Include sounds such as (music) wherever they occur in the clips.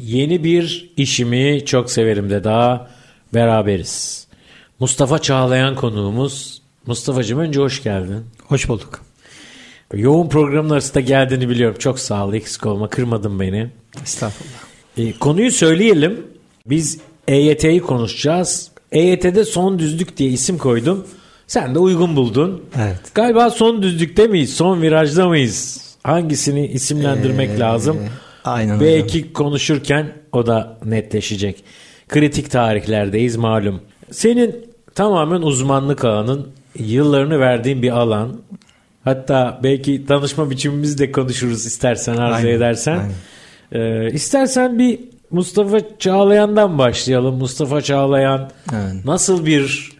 Yeni bir işimi çok severim de daha beraberiz. Mustafa Çağlayan konuğumuz. Mustafa'cığım önce hoş geldin. Hoş bulduk. Yoğun programın arasında geldiğini biliyorum. Çok sağ ol eksik olma kırmadın beni. Estağfurullah. E, konuyu söyleyelim. Biz EYT'yi konuşacağız. EYT'de son düzlük diye isim koydum. Sen de uygun buldun. Evet. Galiba son düzlükte miyiz? Son virajda mıyız? Hangisini isimlendirmek Ee, lazım? Aynen Belki konuşurken o da netleşecek. Kritik tarihlerdeyiz malum. Senin tamamen uzmanlık alanın, yıllarını verdiğin bir alan. Hatta belki tanışma biçimimizi de konuşuruz istersen arzu Aynen, edersen. Ee, istersen bir Mustafa Çağlayan'dan başlayalım. Mustafa Çağlayan Evet. nasıl bir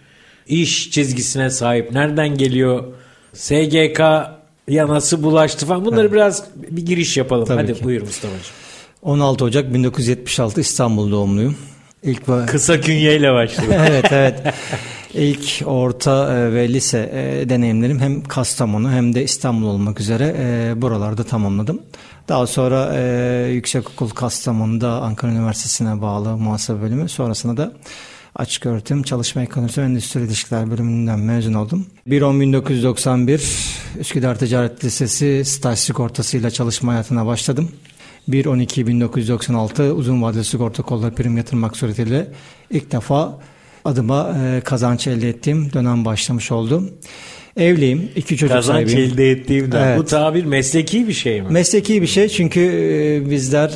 iş çizgisine sahip? Nereden geliyor? SGK ya nasıl bulaştı falan. Bunları biraz bir giriş yapalım. Tabii Hadi ki. buyur Mustafa'cığım. 16 Ocak 1976 İstanbul doğumluyum. İlk ve (laughs) Kısa künyeyle başlayalım. (laughs) evet evet. İlk orta e, ve lise e, deneyimlerim hem Kastamonu hem de İstanbul olmak üzere e, buralarda tamamladım. Daha sonra Yüksekokul Kastamonu'da Ankara Üniversitesi'ne bağlı muhasebe bölümü. Sonrasında da açık öğretim çalışma ekonomisi ve endüstri ilişkiler bölümünden mezun oldum. 1-10-1991 Üsküdar Ticaret Lisesi staj sigortasıyla çalışma hayatına başladım. 1-12-1996 uzun vadeli sigorta kolları prim yatırmak suretiyle ilk defa adıma e, kazanç elde ettiğim dönem başlamış oldu. Evliyim, iki çocuk Kazanç sahibiyim. elde ettiğimden. Evet. Bu tabir mesleki bir şey mi? Mesleki bir şey çünkü e, bizler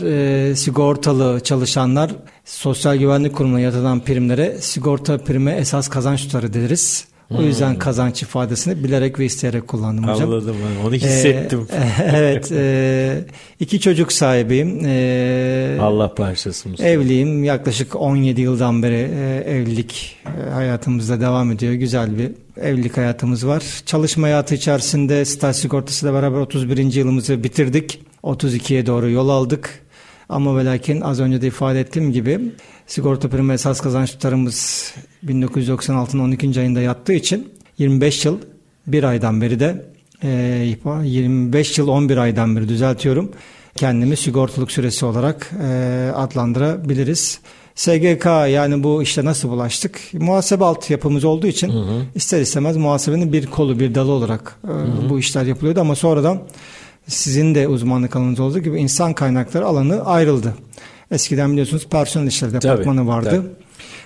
e, sigortalı çalışanlar Sosyal Güvenlik Kurumu'na yatılan primlere sigorta prime esas kazanç tutarı deriz. O yüzden kazanç ifadesini bilerek ve isteyerek kullandım hocam. Anladım ben. Onu hissettim. Ee, (laughs) evet. E, iki çocuk sahibiyim. E, Allah bağışlasın. Evliyim. Yaklaşık 17 yıldan beri e, evlilik e, hayatımızda devam ediyor. Güzel bir evlilik hayatımız var. Çalışma hayatı içerisinde staj sigortasıyla beraber 31. yılımızı bitirdik. 32'ye doğru yol aldık. Ama ve lakin az önce de ifade ettiğim gibi sigorta primi esas kazanç tutarımız 1996'nın 12. ayında yattığı için 25 yıl bir aydan beri de e, 25 yıl 11 aydan beri düzeltiyorum. Kendimi sigortalık süresi olarak e, adlandırabiliriz. SGK yani bu işte nasıl bulaştık? Muhasebe altyapımız olduğu için ister istemez muhasebenin bir kolu bir dalı olarak e, bu işler yapılıyordu ama sonradan sizin de uzmanlık alanınız olduğu gibi insan kaynakları alanı ayrıldı. Eskiden biliyorsunuz personel işleri departmanı vardı. tabii.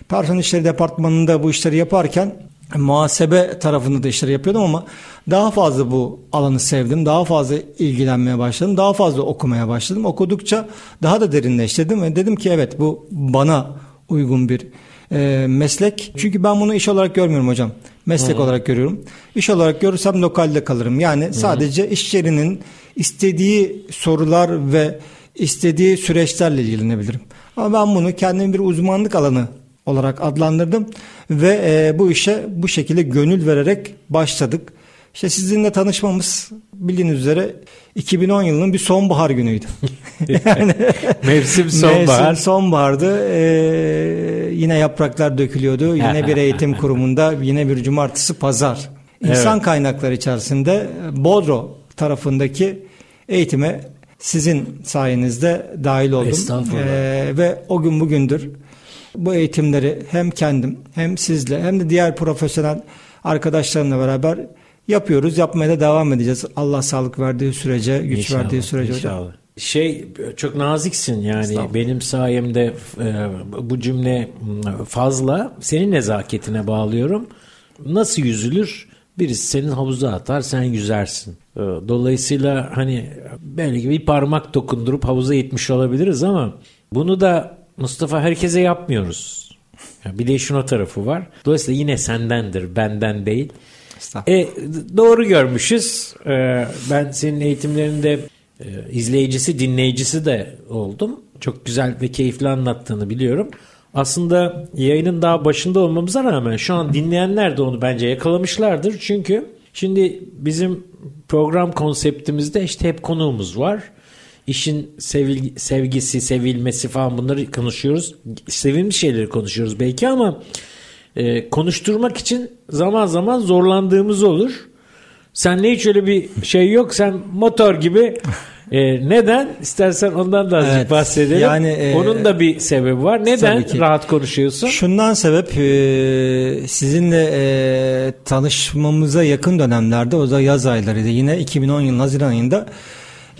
Personel işleri departmanında bu işleri yaparken muhasebe tarafında da işleri yapıyordum ama daha fazla bu alanı sevdim. Daha fazla ilgilenmeye başladım. Daha fazla okumaya başladım. Okudukça daha da derinleştirdim ve dedim ki evet bu bana uygun bir e, meslek. Çünkü ben bunu iş olarak görmüyorum hocam. Meslek olarak görüyorum. İş olarak görürsem lokalde kalırım. Yani sadece iş yerinin istediği sorular ve istediği süreçlerle ilgilenebilirim. Ama ben bunu kendim bir uzmanlık alanı olarak adlandırdım ve e, bu işe bu şekilde gönül vererek başladık. İşte sizinle tanışmamız bildiğiniz üzere 2010 yılının bir sonbahar günüydü. (laughs) yani Mevsim sonbahar. Mevsim sonbahardı. Ee, yine yapraklar dökülüyordu. Yine bir eğitim (laughs) kurumunda yine bir cumartesi pazar. İnsan Evet. kaynakları içerisinde Bodro tarafındaki eğitime sizin sayenizde dahil oldum. Estağfurullah. Ee, ve o gün bugündür bu eğitimleri hem kendim hem sizle hem de diğer profesyonel arkadaşlarımla beraber yapıyoruz. Yapmaya da devam edeceğiz. Allah sağlık verdiği sürece, güç İnşallah, verdiği sürece hocam. inşallah. Şey çok naziksin yani benim sayemde e, bu cümle fazla senin nezaketine bağlıyorum. Nasıl yüzülür? Birisi senin havuza atar sen yüzersin. Dolayısıyla hani belki bir parmak dokundurup havuza itmiş olabiliriz ama bunu da Mustafa herkese yapmıyoruz. Ya Bir de işin o tarafı var. Dolayısıyla yine sendendir benden değil. E, doğru görmüşüz. E, ben senin eğitimlerinde e, izleyicisi, dinleyicisi de oldum. Çok güzel ve keyifli anlattığını biliyorum. aslında yayının daha başında olmamıza rağmen şu an dinleyenler de onu bence yakalamışlardır. Çünkü şimdi bizim program konseptimizde işte hep konuğumuz var. İşin sevil, sevgisi, sevilmesi falan bunları konuşuyoruz. Sevilmiş şeyleri konuşuyoruz belki ama e, konuşturmak için zaman zaman zorlandığımız olur. Senle hiç öyle bir şey yok. Sen motor gibi e, neden? İstersen ondan da azıcık Evet, bahsedelim. yani, e, Onun da bir sebebi var. Neden rahat konuşuyorsun? Şundan sebep e, sizinle e, tanışmamıza yakın dönemlerde o da yaz aylarıydı. Yine 2010 yılının Haziran ayında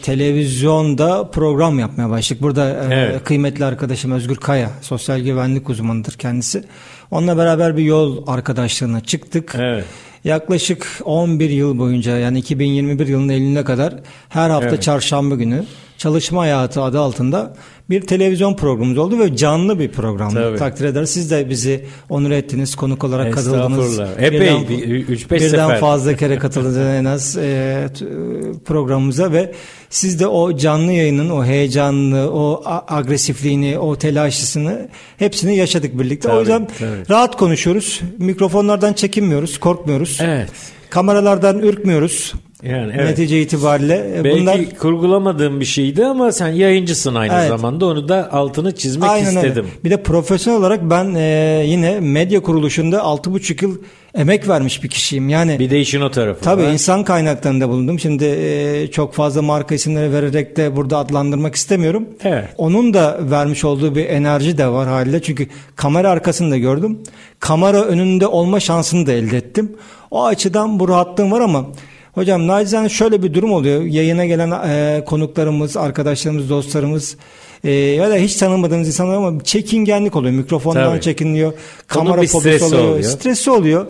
televizyonda program yapmaya başladık. Burada e, Evet. kıymetli arkadaşım Özgür Kaya sosyal güvenlik uzmanıdır kendisi. Onunla beraber bir yol arkadaşlığına çıktık. Evet. Yaklaşık 11 yıl boyunca yani 2021 yılının Eylül'üne kadar her hafta Evet. çarşamba günü Çalışma Hayatı adı altında bir televizyon programımız oldu ve canlı bir program. Tabii. Takdir ederiz. Siz de bizi onur ettiniz, konuk olarak katıldınız. Epey, Birden- bir- üç beş Birden sefer. fazla kere katıldınız en az e, t- programımıza ve siz de o canlı yayının o heyecanını, o agresifliğini, o telaşısını hepsini yaşadık birlikte. Tabii, o yüzden tabii. rahat konuşuyoruz. Mikrofonlardan çekinmiyoruz, korkmuyoruz. Evet. Kameralardan ürkmüyoruz. Yani evet. Netice itibariyle e, Belki bunlar kurgulamadığım bir şeydi ama sen yayıncısın aynı Evet. zamanda. Onu da altını çizmek Aynen öyle. istedim. Bir de profesyonel olarak ben e, yine medya kuruluşunda 6,5 yıl emek vermiş bir kişiyim. Yani Bir de işin o tarafı. Tabii var. insan kaynaklarında bulundum. Şimdi e, çok fazla marka isimleri vererek de burada adlandırmak istemiyorum. Evet. Onun da vermiş olduğu bir enerji de var haliyle. Çünkü kamera arkasını da gördüm. Kamera önünde olma şansını da elde ettim. O açıdan bu rahatlığım var ama hocam nacizane şöyle bir durum oluyor. Yayına gelen e, konuklarımız, arkadaşlarımız, dostlarımız e, ya da hiç tanımadığımız insanlar ama çekingenlik oluyor. Mikrofondan Tabii. çekiniyor. Kamera fobisi oluyor. oluyor. Stresi oluyor.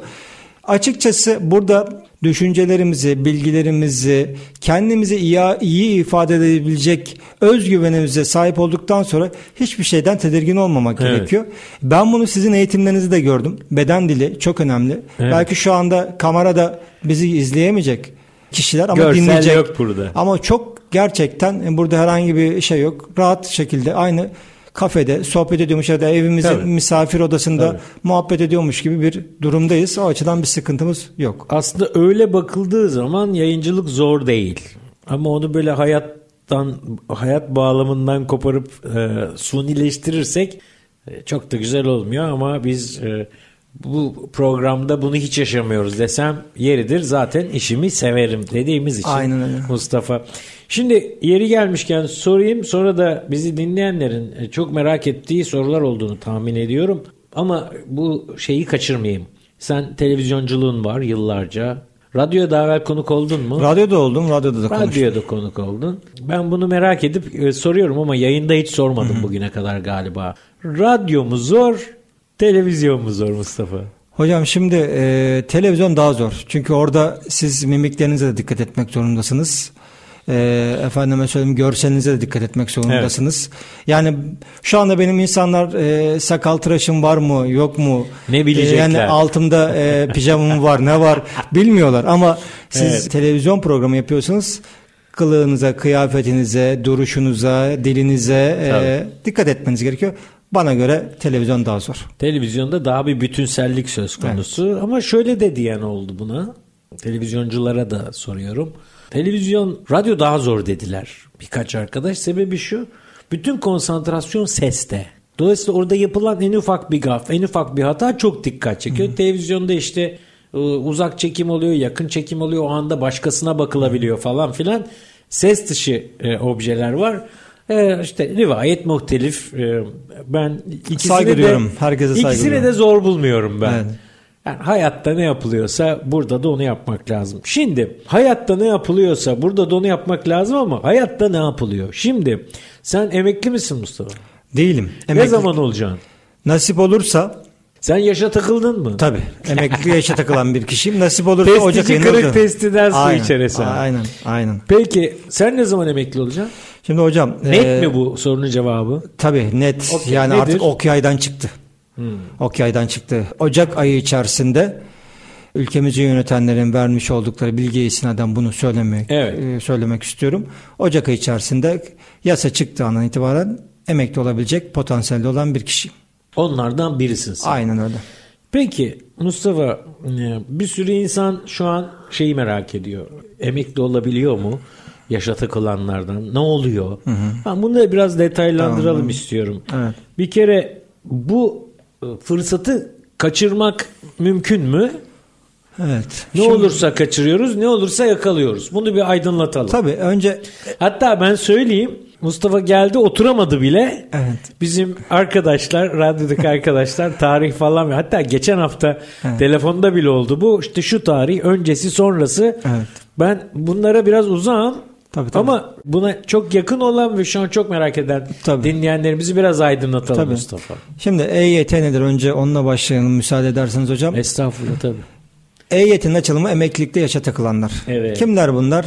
Açıkçası burada düşüncelerimizi, bilgilerimizi, kendimizi iyi, iyi ifade edebilecek özgüvenimize sahip olduktan sonra hiçbir şeyden tedirgin olmamak Evet. gerekiyor. Ben bunu sizin eğitimlerinizde de gördüm. Beden dili çok önemli. Evet. Belki şu anda kamerada bizi izleyemeyecek kişiler ama Görsel dinleyecek. yok burada. Ama çok gerçekten burada herhangi bir şey yok. Rahat şekilde aynı kafede sohbet ediyormuş ya da evimizin Tabii. misafir odasında Tabii. muhabbet ediyormuş gibi bir durumdayız. O açıdan bir sıkıntımız yok. Aslında öyle bakıldığı zaman yayıncılık zor değil. Ama onu böyle hayattan hayat bağlamından koparıp e, sunileştirirsek e, çok da güzel olmuyor ama biz e, bu programda bunu hiç yaşamıyoruz desem yeridir. Zaten işimi severim dediğimiz için Aynen öyle. Mustafa. Şimdi yeri gelmişken sorayım sonra da bizi dinleyenlerin e, çok merak ettiği sorular olduğunu tahmin ediyorum. Ama bu şeyi kaçırmayayım. Sen televizyonculuğun var yıllarca. Radyoya daha evvel konuk oldun mu? Radyoda oldum, radyoda da konuştum. Radyoda konuk oldun. Ben bunu merak edip e, soruyorum ama yayında hiç sormadım bugüne kadar galiba. Radyo mu zor, televizyon mu zor Mustafa? Hocam şimdi e, televizyon daha zor. Çünkü orada siz mimiklerinize de dikkat etmek zorundasınız. E, efendime söyleyeyim görselinize de dikkat etmek zorundasınız. Yani şu anda benim insanlar e, sakal tıraşım var mı yok mu? Ne bilecekler? E, yani altımda e, pijamam var ne var bilmiyorlar ama siz Evet. televizyon programı yapıyorsanız kılığınıza, kıyafetinize, duruşunuza, dilinize e, dikkat etmeniz gerekiyor. Bana göre televizyon daha zor. Televizyonda daha bir bütünsellik söz konusu ama şöyle de diyen oldu buna. Televizyonculara da soruyorum. Televizyon, radyo daha zor dediler birkaç arkadaş. Sebebi şu. Bütün konsantrasyon seste. Dolayısıyla orada yapılan en ufak bir gaf, en ufak bir hata çok dikkat çekiyor. Televizyonda işte e, uzak çekim oluyor, yakın çekim oluyor. O anda başkasına bakılabiliyor falan filan. Ses dışı e, objeler var. E, işte rivayet muhtelif. E, ben ikisini Saygı de, duyuyorum. Herkese saygı ikisini duyuyorum. de zor bulmuyorum ben. Evet. Yani hayatta ne yapılıyorsa burada da onu yapmak lazım. Şimdi hayatta ne yapılıyorsa burada da onu yapmak lazım ama hayatta ne yapılıyor? Şimdi sen emekli misin Mustafa? Değilim. Ne Emekli- zaman olacaksın? Nasip olursa Sen yaşa takıldın mı? tabii emekli yaşa takılan bir kişiyim. Nasip olursa Testici Ocak ayında kırık olacağım. testiden su Aynen, içer hesabı. Aynen, aynen. Peki sen ne zaman emekli olacaksın? Şimdi hocam. Net e, mi bu sorunun cevabı? Tabii net. Okey, yani nedir? artık ok yaydan çıktı. Ok yaydan çıktı. Ocak ayı içerisinde ülkemizi yönetenlerin vermiş oldukları bilgiye istinaden bunu söylemek Evet. e, söylemek istiyorum. Ocak ayı içerisinde yasa çıktığı andan itibaren emekli olabilecek potansiyelde olan bir kişi. Onlardan birisin sen. Aynen öyle. Peki Mustafa e, bir sürü insan şu an şeyi merak ediyor. Emekli olabiliyor mu? Yaşa takılanlardan. Ne oluyor? Ben bunu da biraz detaylandıralım Tamam. istiyorum. Evet. Bir kere bu e, fırsatı kaçırmak mümkün mü? Evet. Ne olursa kaçırıyoruz, ne olursa yakalıyoruz. Bunu bir aydınlatalım. Tabii önce Hatta ben söyleyeyim. Mustafa geldi oturamadı bile. Evet. Bizim arkadaşlar, radyodaki arkadaşlar (laughs) tarih falan hatta geçen hafta telefonda bile oldu bu. İşte şu tarih, öncesi, sonrası. Evet. Ben bunlara biraz uzağım. Tabii, tabii. Ama buna çok yakın olan ve şu an çok merak eden Tabii. dinleyenlerimizi biraz aydınlatalım Tabii. Mustafa. şimdi EYT nedir? Önce onunla başlayalım müsaade ederseniz hocam. Estağfurullah tabii. EYT'nin açılımı emeklilikte yaşa takılanlar. Evet. Kimler bunlar?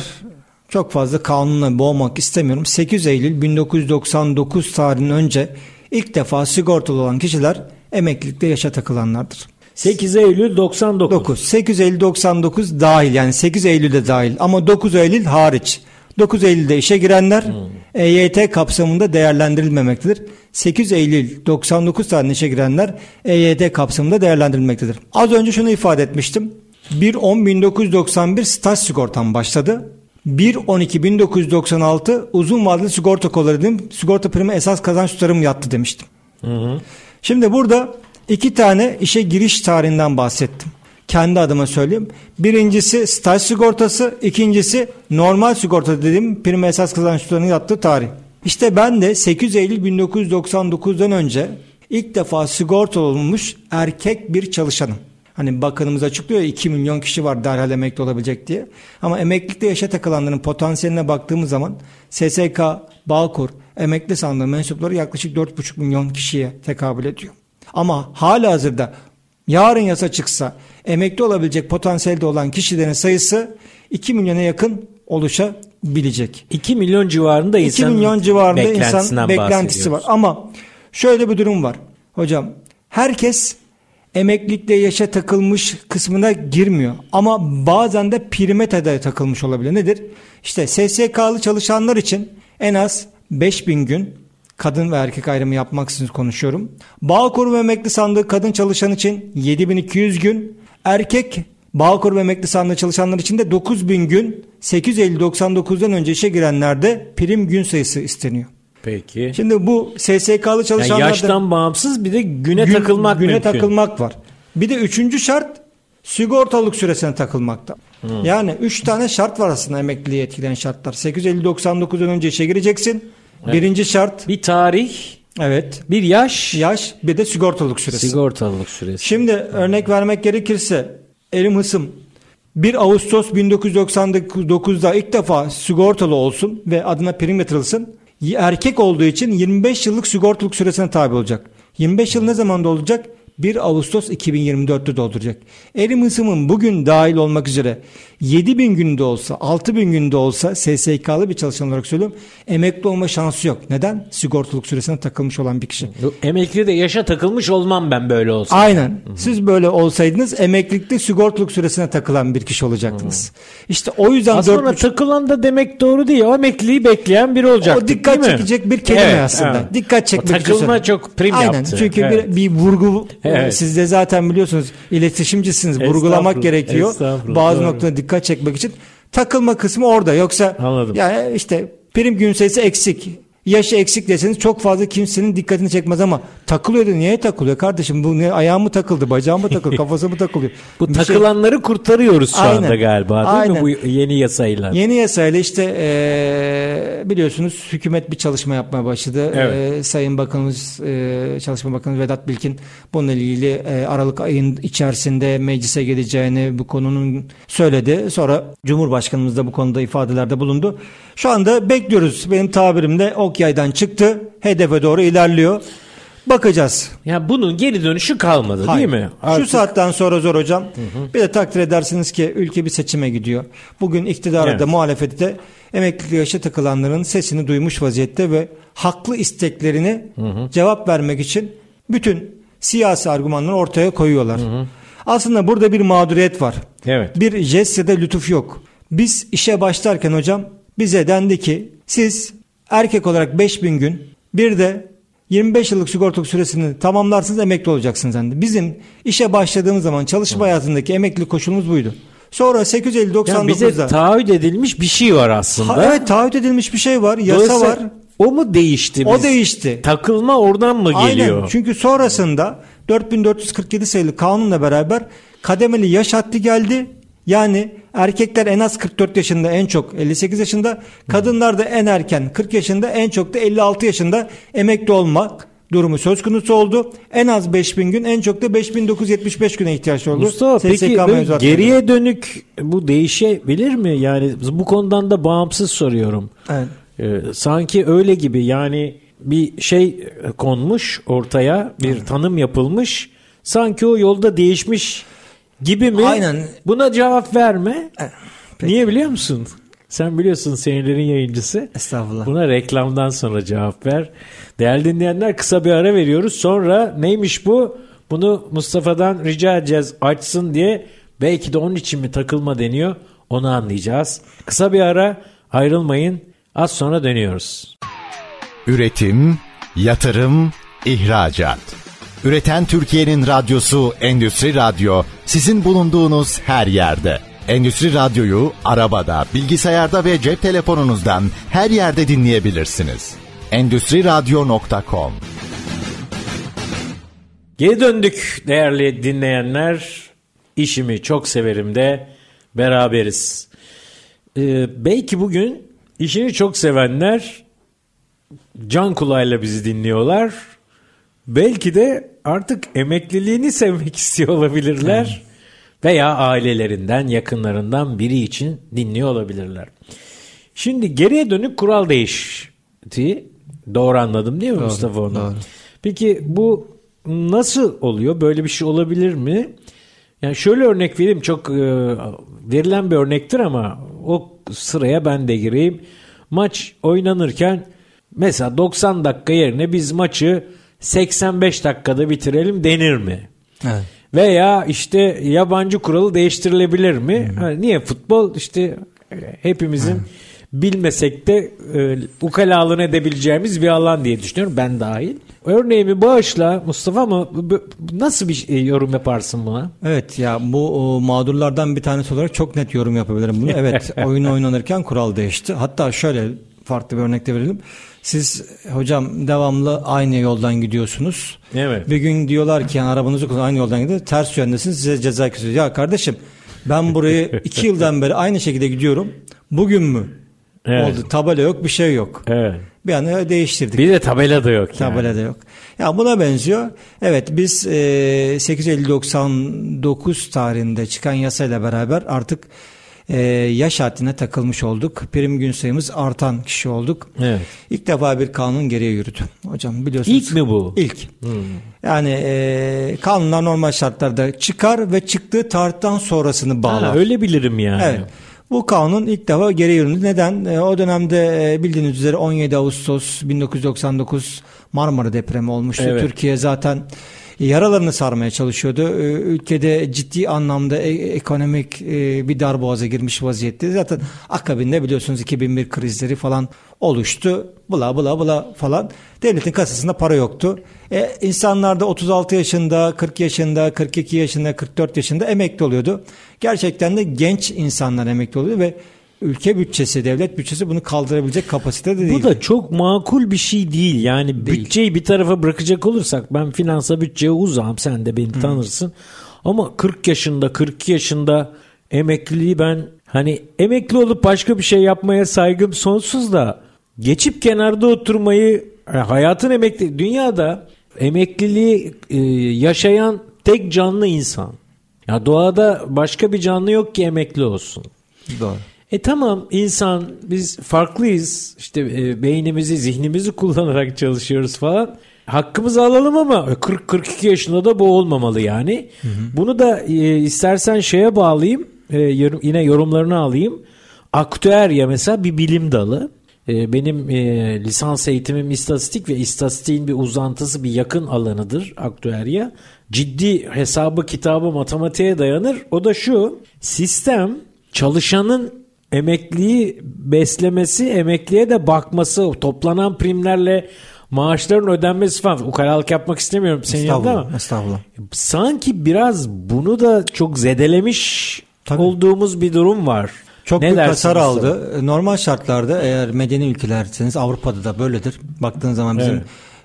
Çok fazla kanunla boğmak istemiyorum. 8 Eylül 1999 tarihinden önce ilk defa sigortalı olan kişiler emeklilikte yaşa takılanlardır. 8 Eylül 99. 9. 8 Eylül 99 dahil yani 8 Eylül'de dahil ama 9 Eylül hariç. 9 Eylül'de işe girenler EYT kapsamında değerlendirilmemektedir. 8 Eylül 99 tarihinde işe girenler EYT kapsamında değerlendirilmektedir. Az önce şunu ifade etmiştim. 1.10.1991 staj sigortam başladı. 1.12.1996 uzun vadeli sigorta kolları dedim. Sigorta primi esas kazanç tutarım yattı demiştim. Şimdi burada iki tane işe giriş tarihinden bahsettim. Kendi adıma söyleyeyim. Birincisi staj sigortası, ikincisi normal sigorta dediğim prim esas kazanç tutarının yattığı tarih. İşte ben de 8 Eylül 1999'dan önce ilk defa sigorta olmuş erkek bir çalışanım. Hani bakanımız açıklıyor ya 2 milyon kişi var derhal emekli olabilecek diye. Ama emeklilikte yaşa takılanların potansiyeline baktığımız zaman SSK, Bağkur, emekli sandığı mensupları yaklaşık 4,5 milyon kişiye tekabül ediyor. Ama hala hazırda yarın yasa çıksa emekli olabilecek potansiyelde olan kişilerin sayısı 2 milyona yakın oluşabilecek. 2 milyon civarında 2 insan milyon civarında insan beklentisi var. Ama şöyle bir durum var. Hocam herkes emeklilikte yaşa takılmış kısmına girmiyor. Ama bazen de prime de takılmış olabilir. Nedir? İşte SSK'lı çalışanlar için en az 5000 gün kadın ve erkek ayrımı yapmaksızın konuşuyorum. Bağkur ve emekli sandığı kadın çalışan için 7200 gün, erkek Bağkur ve emekli sandığı çalışanlar için de 9000 gün 8 Eylül 99'dan önce işe girenlerde prim gün sayısı isteniyor. Peki. Şimdi bu SSK'lı Yani çalışanlarda yaştan bağımsız bir de güne gün- takılmak güne mümkün. takılmak var. Bir de üçüncü şart sigortalık süresine takılmakta. Hmm. Yani üç tane şart var aslında emekliliği etkileyen şartlar. 8 Eylül 99'dan önce işe gireceksin. Birinci şart Bir tarih, evet bir yaş, yaş bir de sigortalılık süresi. sigortalılık süresi. Şimdi örnek vermek gerekirse elim hısım 1 Ağustos 1999'da ilk defa sigortalı olsun ve adına prim yatırılsın. Erkek olduğu için 25 yıllık sigortalık süresine tabi olacak. 25 yıl ne zaman olacak? 1 Ağustos 2024'te dolduracak. Elim ısımın bugün dahil olmak üzere 7 bin günde olsa 6 bin günde olsa SSK'lı bir çalışan olarak söylüyorum emekli olma şansı yok. Neden? Sigortalık süresine takılmış olan bir kişi. Emekli de yaşa takılmış olmam ben böyle olsa. Aynen. Siz böyle olsaydınız emeklilikte sigortalık süresine takılan bir kişi olacaktınız. İşte o yüzden Aslında dört buçuk- takılan da demek doğru değil. O emekliliği bekleyen biri olacak. o dikkat çekecek bir kelime aslında. Dikkat çekmek o takılma çok prim Aynen. yaptı. Çünkü Evet. bir, bir vurgu Evet. siz de zaten biliyorsunuz iletişimcisiniz. Vurgulamak gerekiyor. Bazı noktada dikkat çekmek için. Takılma kısmı orada. Yoksa Anladım. yani işte prim gün sayısı eksik. Yaşı eksik deseniz çok fazla kimsenin dikkatini çekmez ama takılıyordu. Niye takılıyor kardeşim? Bu ne ayağım mı takıldı, bacağım mı takıldı, (laughs) kafası mı takılıyor? Bu Bir şey- takılanları kurtarıyoruz şu Aynen. anda galiba değil mi Aynen. bu yeni yasayla? Yeni yasayla işte eee, biliyorsunuz hükümet bir çalışma yapmaya başladı. Evet. Eee, Sayın Bakanımız, eee, Çalışma Bakanı Vedat Bilkin bununla ilgili eee, Aralık ayın içerisinde meclise geleceğini bu konunun söyledi. Sonra Cumhurbaşkanımız da bu konuda ifadelerde bulundu. Şu anda bekliyoruz. Benim tabirimle yaydan çıktı. Hedefe doğru ilerliyor. Bakacağız. Ya bunun geri dönüşü kalmadı Hayır. değil mi? Şu Artık- saatten sonra zor hocam. Bir de takdir edersiniz ki ülke bir seçime gidiyor. Bugün iktidarda Evet. muhalefette emeklilik yaşa takılanların sesini duymuş vaziyette ve haklı isteklerini cevap vermek için bütün siyasi argümanları ortaya koyuyorlar. Aslında burada bir mağduriyet var. Evet. Bir jest ya da lütuf yok. Biz işe başlarken hocam bize dendi ki siz erkek olarak 5000 gün bir de 25 yıllık sigortalık süresini tamamlarsınız emekli olacaksınız. Yani bizim işe başladığımız zaman çalışma hayatındaki emekli koşulumuz buydu. Sonra 850-99'da Yani bize taahhüt edilmiş bir şey var aslında. Ha, evet taahhüt edilmiş bir şey var, yasa var. O mu değişti? O biz? değişti. Takılma oradan mı geliyor? Aynen. Çünkü sonrasında 4447 sayılı kanunla beraber kademeli yaş haddi geldi. Yani erkekler en az 44 yaşında en çok 58 yaşında, kadınlar da en erken 40 yaşında en çok da 56 yaşında emekli olmak durumu söz konusu oldu. En az 5000 gün en çok da 5975 güne ihtiyaç oldu. Mustafa SSK peki geriye dönük bu değişebilir mi? Yani bu konudan da bağımsız soruyorum. Evet. Ee, sanki öyle gibi yani bir şey konmuş ortaya bir tanım yapılmış sanki o yolda değişmiş gibi mi? Aynen. Buna cevap verme. Peki. Niye biliyor musun? Sen biliyorsun senelerin yayıncısı. Estağfurullah. Buna reklamdan sonra cevap ver. Değerli dinleyenler kısa bir ara veriyoruz. Sonra neymiş bu? Bunu Mustafa'dan rica edeceğiz açsın diye. Belki de onun için mi takılma deniyor? Onu anlayacağız. Kısa bir ara ayrılmayın. Az sonra dönüyoruz. Üretim, yatırım, ihracat. Üreten Türkiye'nin radyosu Endüstri Radyo sizin bulunduğunuz her yerde. Endüstri Radyo'yu arabada, bilgisayarda ve cep telefonunuzdan her yerde dinleyebilirsiniz. Endüstri Radyo.com Geri döndük değerli dinleyenler. İşimi çok severim de beraberiz. Ee, belki bugün işini çok sevenler can kulağıyla bizi dinliyorlar. Belki de artık emekliliğini (laughs) sevmek istiyor olabilirler. Veya ailelerinden, yakınlarından biri için dinliyor olabilirler. Şimdi geriye dönük kural değişti. Doğru anladım değil mi Doğru, Mustafa onu? doğru. Peki bu nasıl oluyor? Böyle bir şey olabilir mi? Yani şöyle örnek vereyim. Çok e, verilen bir örnektir ama o sıraya ben de gireyim. Maç oynanırken mesela 90 dakika yerine biz maçı 85 dakikada bitirelim denir mi? Evet. Veya işte yabancı kuralı değiştirilebilir mi? Ha, niye futbol işte e, hepimizin bilmesek de e, ukalalığını edebileceğimiz bir alan diye düşünüyorum ben dahil. Örneğimi bağışla Mustafa ama nasıl bir şey- yorum yaparsın buna? Evet ya bu o, mağdurlardan bir tanesi olarak çok net yorum yapabilirim bunu. Evet (laughs) oyun oynanırken kural değişti. Hatta şöyle farklı bir örnek de verelim. Siz hocam devamlı aynı yoldan gidiyorsunuz. Evet. Bir gün diyorlar ki yani arabanızı aynı yoldan gidiyor. Ters yöndesiniz size ceza kesiyor. Ya kardeşim ben burayı (laughs) iki yıldan beri aynı şekilde gidiyorum. Bugün mü? Evet. Oldu. Tabela yok bir şey yok. Evet. Bir anda değiştirdik. Bir de tabela da yok yani. Tabelada yok. Ya buna benziyor. Evet biz e, 850-99 tarihinde çıkan yasayla beraber artık e, yaş haddine takılmış olduk. Prim gün sayımız artan kişi olduk. Evet. İlk defa bir kanun geriye yürüdü. Hocam biliyorsunuz. İlk mi bu? İlk. Yani e, kanunlar normal şartlarda çıkar ve çıktığı tarihten sonrasını bağlar. Ha, öyle bilirim yani. Evet. Bu kanun ilk defa geri yüründü. Neden? E, O dönemde e, bildiğiniz üzere 17 Ağustos 1999 Marmara depremi olmuştu. Evet. Türkiye zaten yaralarını sarmaya çalışıyordu. E, Ülkede ciddi anlamda e- ekonomik e, bir darboğaza girmiş vaziyette. Zaten akabinde biliyorsunuz 2001 krizleri falan oluştu. Bula bula bula falan. Devletin kasasında para yoktu. E, insanlar da 36 yaşında, 40 yaşında, 42 yaşında, 44 yaşında emekli oluyordu. Gerçekten de genç insanlar emekli oluyordu ve ülke bütçesi, devlet bütçesi bunu kaldırabilecek kapasitede değil. Bu da çok makul bir şey değil. Yani bütçeyi bir tarafa bırakacak olursak ben finansa bütçeye uzağım sen de beni tanırsın. Ama 40 yaşında 42 yaşında emekliliği ben hani emekli olup başka bir şey yapmaya saygım sonsuz da geçip kenarda oturmayı e, hayatın emekli dünyada emekliliği e, yaşayan tek canlı insan. Ya doğada başka bir canlı yok ki emekli olsun. Doğru. E tamam insan biz farklıyız işte e, beynimizi zihnimizi kullanarak çalışıyoruz falan. Hakkımızı alalım ama 40-42 yaşında da bu olmamalı yani. Bunu da e, istersen şeye bağlayayım e, yorum- yine yorumlarını alayım. Aktüerya mesela bir bilim dalı. E, benim e, lisans eğitimim istatistik ve istatistiğin bir uzantısı bir yakın alanıdır aktüerya. Ciddi hesabı kitabı matematiğe dayanır. O da şu sistem çalışanın emekliyi beslemesi, emekliye de bakması, toplanan primlerle maaşların ödenmesi falan. Ukalalık yapmak istemiyorum senin yanında ama. Estağfurullah. Sanki biraz bunu da çok zedelemiş Tabii. olduğumuz bir durum var. Çok Ne büyük hasar aldı. Normal şartlarda eğer medeni ülkelerseniz Avrupa'da da böyledir. Baktığın zaman bizim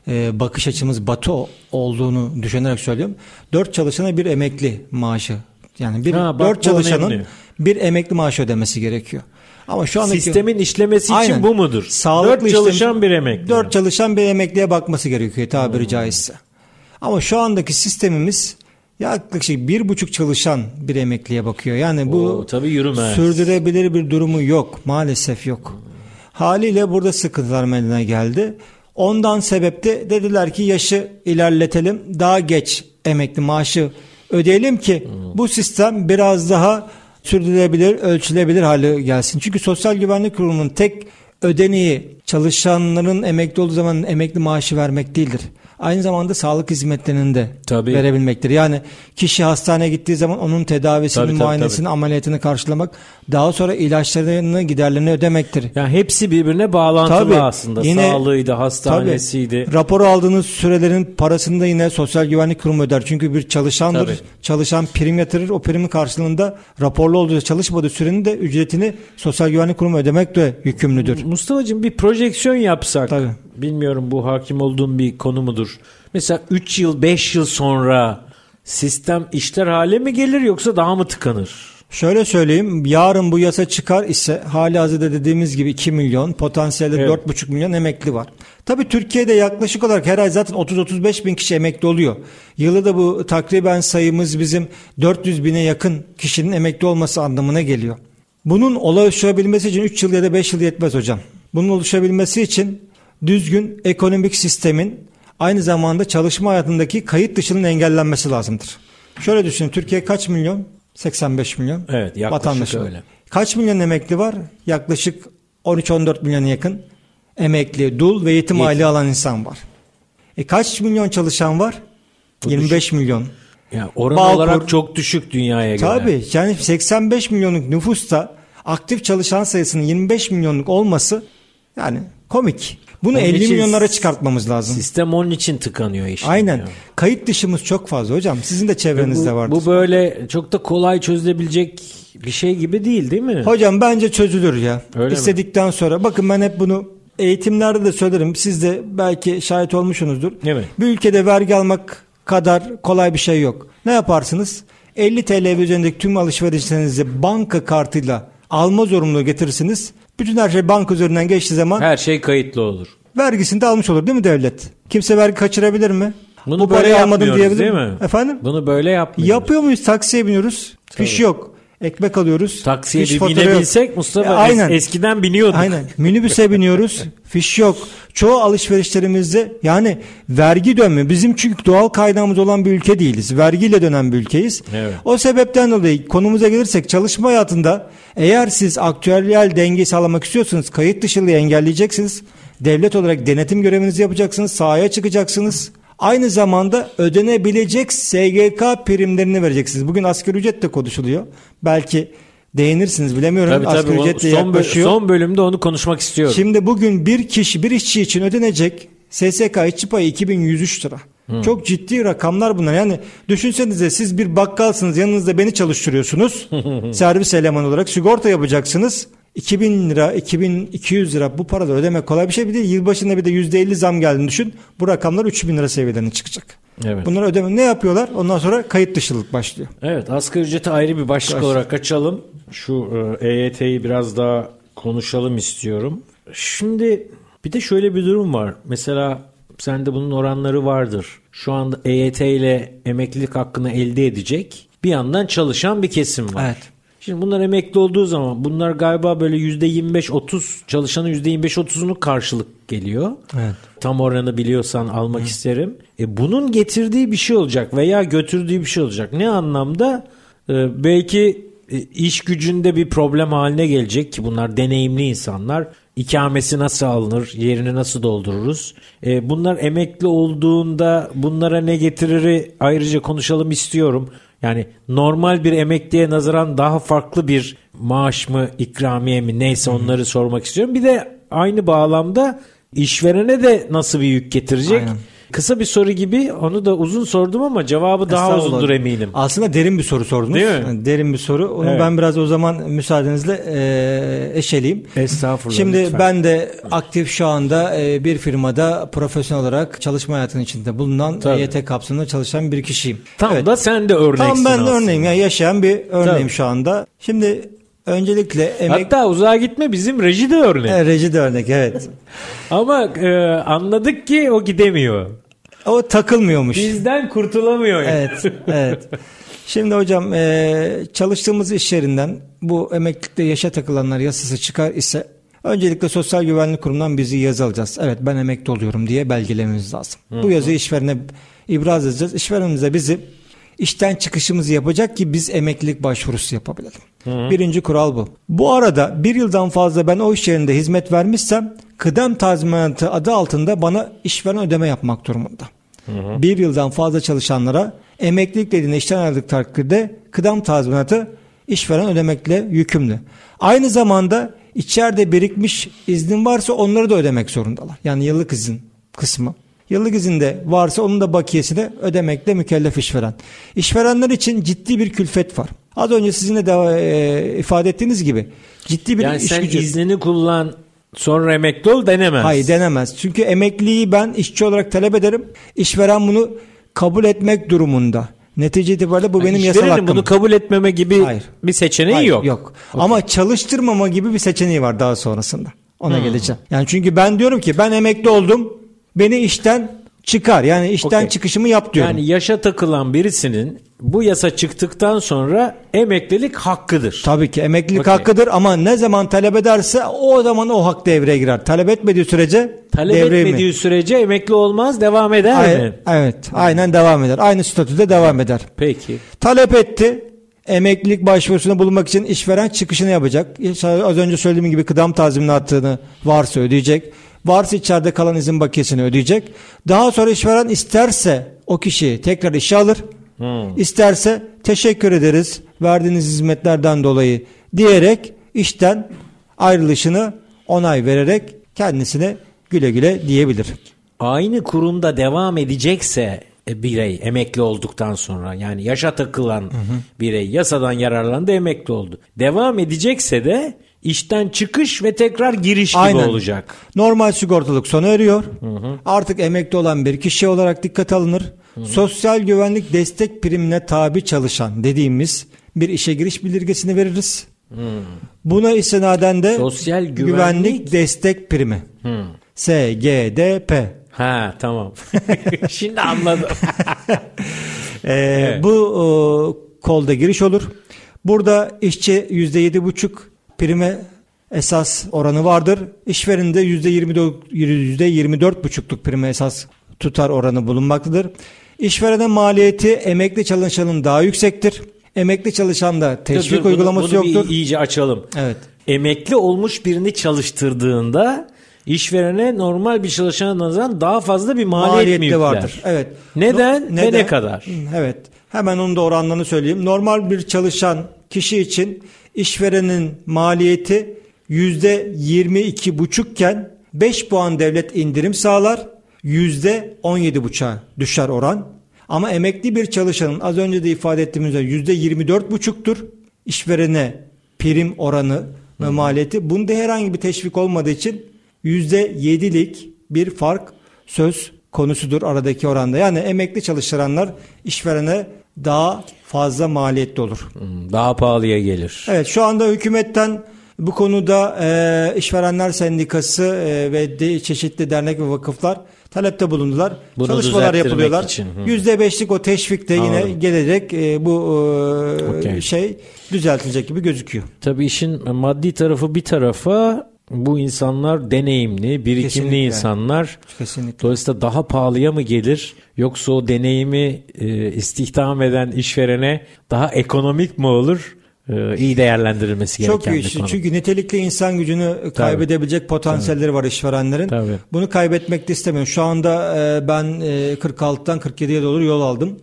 e, bakış açımız batı olduğunu düşünerek söylüyorum. Dört çalışana bir emekli maaşı. Yani bir Ha, bak dört çalışanın önemli. Bir emekli maaşı ödemesi gerekiyor. Ama şu andaki Sistemin işlemesi için Aynen. bu mudur? Sağlıklı Dört çalışan işlem- bir emekli. Dört çalışan bir emekliye bakması gerekiyor tabiri caizse. Ama şu andaki sistemimiz yaklaşık bir buçuk çalışan bir emekliye bakıyor. Yani bu Oo, tabii yürümez. sürdürebilir bir durumu yok. Maalesef yok. Haliyle burada sıkıntılar meydana geldi. Ondan sebep de dediler ki yaşı ilerletelim. Daha geç emekli maaşı ödeyelim ki bu sistem biraz daha sürdürülebilir, ölçülebilir hale gelsin. Çünkü Sosyal Güvenlik Kurumu'nun tek ödeneği çalışanların emekli olduğu zaman emekli maaşı vermek değildir. Aynı zamanda sağlık hizmetlerinin de Tabii. verebilmektir. Yani kişi hastaneye gittiği zaman onun tedavisini, Tabii, tabii, muayenesini, ameliyatını karşılamak, daha sonra ilaçlarını, giderlerini ödemektir. Yani hepsi birbirine bağlantılı Tabii. aslında. Yine- Sağlığıydı, hastanesiydi. Tabii. Raporu aldığınız sürelerin parasını da yine Sosyal Güvenlik Kurumu öder. Çünkü bir çalışandır. Tabii. Çalışan prim yatırır. O primin karşılığında raporlu olduğu çalışmadığı sürenin de ücretini Sosyal Güvenlik Kurumu ödemek de yükümlüdür. Mustafa'cığım bir projeksiyon yapsak. Tabii. Bilmiyorum bu hakim olduğum bir konu mudur? Mesela 3 yıl 5 yıl sonra sistem işler hale mi gelir yoksa daha mı tıkanır? Şöyle söyleyeyim. Yarın bu yasa çıkar ise hali hazırda dediğimiz gibi 2 milyon, potansiyelde Evet. 4,5 milyon emekli var. Tabii Türkiye'de yaklaşık olarak her ay zaten 30-35 bin kişi emekli oluyor. Yılı da bu takriben sayımız bizim 400 bine yakın kişinin emekli olması anlamına geliyor. Bunun oluşabilmesi için 3 yıl ya da 5 yıl yetmez hocam. Bunun oluşabilmesi için düzgün ekonomik sistemin aynı zamanda çalışma hayatındaki kayıt dışının engellenmesi lazımdır. Şöyle düşünün Türkiye kaç milyon? 85 milyon. Evet, yaklaşık vatandaşı öyle. Kaç milyon emekli var? Yaklaşık 13-14 milyona yakın emekli, dul ve yetim Yetim. aile alan insan var. E kaç milyon çalışan var? 25 milyon. Yani oran Bağkur. olarak çok düşük dünyaya göre. Tabii yani 85 milyonluk nüfusta aktif çalışan sayısının 25 milyonluk olması yani komik. Bunu Onun 50 için milyonlara çıkartmamız lazım. Sistem onun için tıkanıyor işte. Aynen. Yani. Kayıt dışımız çok fazla hocam. Sizin de çevrenizde Bu, vardır. bu böyle çok da kolay çözülebilecek bir şey gibi değil değil mi? Hocam bence çözülür ya. Öyle mi? İstedikten sonra. Bakın ben hep bunu eğitimlerde de söylerim. Siz de belki şahit olmuşsunuzdur. Evet. Bir ülkede vergi almak kadar kolay bir şey yok. Ne yaparsınız? 50 TL üzerindeki tüm alışverişlerinizi banka kartıyla alma zorunluluğu getirirsiniz. Bütün her şey banka üzerinden geçtiği zaman Her şey kayıtlı olur. vergisini de almış olur değil mi devlet? Kimse vergi kaçırabilir mi? Bunu Bu böyle parayı almadım diyebilir değil mi? Efendim? Bunu böyle yapmıyoruz. Yapıyor muyuz? Taksiye biniyoruz. Fiş yok. Ekmek alıyoruz. Taksiye Fiş bir binebilsek Mustafa E, es- aynen. eskiden biniyorduk. Aynen. Minibüse biniyoruz. Fiş yok. Çoğu alışverişlerimizde yani vergi dönme. Bizim çünkü doğal kaynağımız olan bir ülke değiliz. Vergiyle dönen bir ülkeyiz. Evet. O sebepten dolayı konumuza gelirsek çalışma hayatında eğer siz aktüel dengeyi sağlamak istiyorsanız kayıt dışılığı engelleyeceksiniz. Devlet olarak denetim görevinizi yapacaksınız. Sahaya çıkacaksınız. Aynı zamanda ödenebilecek SGK primlerini vereceksiniz. Bugün asgari ücret de konuşuluyor. Belki değinirsiniz bilemiyorum. Tabii tabii. asgari O ücret de son, yaklaşıyor. son bölümde onu konuşmak istiyorum. Şimdi bugün bir kişi bir işçi için ödenecek SSK işçi payı 2103 lira. Çok ciddi rakamlar bunlar. Yani düşünsenize siz bir bakkalsınız yanınızda beni çalıştırıyorsunuz. (laughs) servis elemanı olarak sigorta yapacaksınız. 2000 lira 2200 lira bu parada ödemek kolay bir şey bir değil. Yılbaşında bir de %50 zam geldiğini düşün. Bu rakamlar 3000 lira seviyelerine çıkacak. Evet. Bunları ödeme ne yapıyorlar? Ondan sonra kayıt dışılık başlıyor. Evet asgari ücreti ayrı bir başlık Başlık. olarak açalım. Şu e, EYT'yi biraz daha konuşalım istiyorum. Şimdi bir de şöyle bir durum var. Mesela sende bunun oranları vardır. Şu anda EYT ile emeklilik hakkını elde edecek bir yandan çalışan bir kesim var. Evet. Şimdi bunlar emekli olduğu zaman bunlar galiba böyle %25-30 çalışanın %25-30'unu karşılık geliyor. Evet. Tam oranı biliyorsan almak isterim. E bunun getirdiği bir şey olacak veya götürdüğü bir şey olacak. Ne anlamda? E, belki e, iş gücünde bir problem haline gelecek ki bunlar deneyimli insanlar. İkamesi nasıl alınır, yerini nasıl doldururuz? E, bunlar emekli olduğunda bunlara ne getirir ayrıca konuşalım istiyorum. Yani normal bir emekliye nazaran daha farklı bir maaş mı, ikramiye mi neyse onları sormak istiyorum. Bir de aynı bağlamda işverene de nasıl bir yük getirecek? Aynen. Kısa bir soru gibi onu da uzun sordum ama cevabı daha Estağfurullah. uzundur eminim. Aslında derin bir soru sordunuz. Değil mi? Yani Derin bir soru. Onu Evet. ben biraz o zaman müsaadenizle e, eşeleyeyim. Estağfurullah. Şimdi lütfen. ben de aktif şu anda e, bir firmada profesyonel olarak çalışma hayatının içinde bulunan Tabii. EYT kapsamında çalışan bir kişiyim. Tam Evet. da sen de örneksin Tam ben de aslında. örneğim. Yani yaşayan bir örneğim Tabii. şu anda. Şimdi öncelikle emek... Hatta uzağa gitme bizim reji de örnek. E, reji de örnek evet. Ama e, anladık ki o gidemiyor. O takılmıyormuş. Bizden kurtulamıyor. yani. Evet, evet. Şimdi hocam e, çalıştığımız iş yerinden bu emeklilikte yaşa takılanlar yasası çıkar ise öncelikle Sosyal Güvenlik Kurumu'ndan bizi yazı alacağız. Evet ben emekli oluyorum diye belgelememiz lazım. Bu yazıyı işverene ibraz edeceğiz. İşverenimiz de bizi işten çıkışımızı yapacak ki biz emeklilik başvurusu yapabilelim. Birinci kural bu. Bu arada bir yıldan fazla ben o iş yerinde hizmet vermişsem kıdem tazminatı adı altında bana işveren ödeme yapmak durumunda. Bir yıldan fazla çalışanlara emeklilik dediğinde işten ayrıldık takdirde kıdem tazminatı işveren ödemekle yükümlü. Aynı zamanda içeride birikmiş iznin varsa onları da ödemek zorundalar. Yani yıllık izin kısmı. Yıllık izinde varsa onun da bakiyesini ödemekle mükellef işveren. İşverenler için ciddi bir külfet var. Az önce sizin de e, ifade ettiğiniz gibi ciddi bir Yani iş sen gücü. iznini kullan sonra emekli ol denemez. Hayır denemez. Çünkü emekliyi ben işçi olarak talep ederim. İşveren bunu kabul etmek durumunda. Netice itibariyle bu benim yasal hakkım. bunu kabul etmeme gibi Hayır. bir seçeneği Hayır, yok. Yok. Ama çalıştırmama gibi bir seçeneği var daha sonrasında. Ona geleceğim. Yani çünkü ben diyorum ki ben emekli oldum. Beni işten çıkar. Yani işten Okey. çıkışımı yap diyorum. Yani yaşa takılan birisinin bu yasa çıktıktan sonra emeklilik hakkıdır. Tabii ki emeklilik Okey. hakkıdır ama ne zaman talep ederse o zaman o hak devreye girer. Talep etmediği sürece Talep devreye mi? etmediği sürece emekli olmaz devam eder Ay- mi? Evet, aynen devam eder. Aynı statüde devam eder. Peki. Talep etti. Emeklilik başvurusunda bulunmak için işveren çıkışını yapacak. Az önce söylediğim gibi kıdem tazminatını varsa ödeyecek. Varsa içeride kalan izin bakiyesini ödeyecek. Daha sonra işveren isterse o kişiyi tekrar işe alır. İsterse teşekkür ederiz verdiğiniz hizmetlerden dolayı diyerek işten ayrılışını onay vererek kendisine güle güle diyebilir. Aynı kurumda devam edecekse e, birey emekli olduktan sonra yani yaşa takılan birey yasadan yararlandı emekli oldu. Devam edecekse de işten çıkış ve tekrar giriş gibi Aynen. olacak. Normal sigortalık sona eriyor. Artık emekli olan bir kişi olarak dikkate alınır. Sosyal güvenlik destek primine tabi çalışan dediğimiz bir işe giriş bildirgesini veririz. Buna istinaden de Sosyal güvenlik- güvenlik destek primi. SGDP. Ha tamam. (laughs) Şimdi anladım. (laughs) Ee, Bu e, kolda giriş olur. Burada işçi %7,5 prime esas oranı vardır. İşverinde %24 %24,5'luk prime esas tutar oranı bulunmaktadır. İşverene maliyeti emekli çalışanın daha yüksektir. Emekli çalışanda teşvik Dur, dur, bunu- uygulaması bunu bir yoktur. iyice açalım. Evet. Emekli olmuş birini çalıştırdığında işverene normal bir çalışana nazaran daha fazla bir maliyet mi Maliyetli yükler? vardır. Evet. Neden ve ne kadar? Evet. Hemen onun da oranlarını söyleyeyim. Normal bir çalışan kişi için işverenin maliyeti yüzde 22,5 iken 5 puan devlet indirim sağlar. Yüzde 17,5'a düşer oran. Ama emekli bir çalışanın az önce de ifade ettiğimiz üzere yüzde 24,5'tur. İşverene prim oranı ve maliyeti. Bunda herhangi bir teşvik olmadığı için %7'lik bir fark söz konusudur aradaki oranda. Yani emekli çalıştıranlar işverene daha fazla maliyetli olur. Hmm, Daha pahalıya gelir. Evet şu anda hükümetten bu konuda e, işverenler sendikası e, ve de, çeşitli dernek ve vakıflar talepte bulundular. Bunu Çalışmalar yapılıyorlar. Yüzde beşlik o teşvik de yine Anladım. gelecek e, bu e, Okey. şey düzeltilecek gibi gözüküyor. Tabii işin maddi tarafı bir tarafa bu insanlar deneyimli, birikimli Kesinlikle. insanlar. Kesinlikle. Dolayısıyla daha pahalıya mı gelir yoksa o deneyimi e, istihdam eden işverene daha ekonomik mi olur? E, iyi değerlendirilmesi gereken Çok iyi. bir konu. Çünkü nitelikli insan gücünü kaybedebilecek potansiyelleri var işverenlerin. Tabii. Bunu kaybetmek de istemiyorum. Şu anda e, ben e, 46'dan 47'ye doğru yol aldım.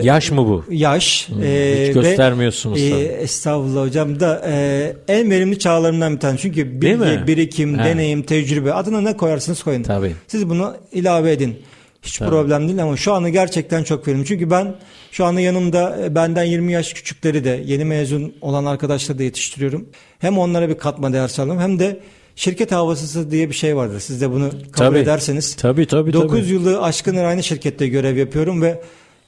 Yaş mı bu? Yaş. Hmm, e, hiç göstermiyorsunuz ve, tabii. e, estağfurullah hocam da e, en verimli çağlarından bir tanesi. Çünkü bilgi, birikim, He. deneyim, tecrübe adına ne koyarsınız koyun. Tabii. Siz bunu ilave edin. Hiç problem değil ama şu anda gerçekten çok verimli. Çünkü ben şu anda yanımda e, benden 20 yaş küçükleri de yeni mezun olan arkadaşları da yetiştiriyorum. Hem onlara bir katma değer sağlıyorum hem de şirket havasısı diye bir şey vardır. Siz de bunu kabul Tabii. ederseniz. Tabii tabii. 9 tabii. yılı aşkındır aynı şirkette görev yapıyorum ve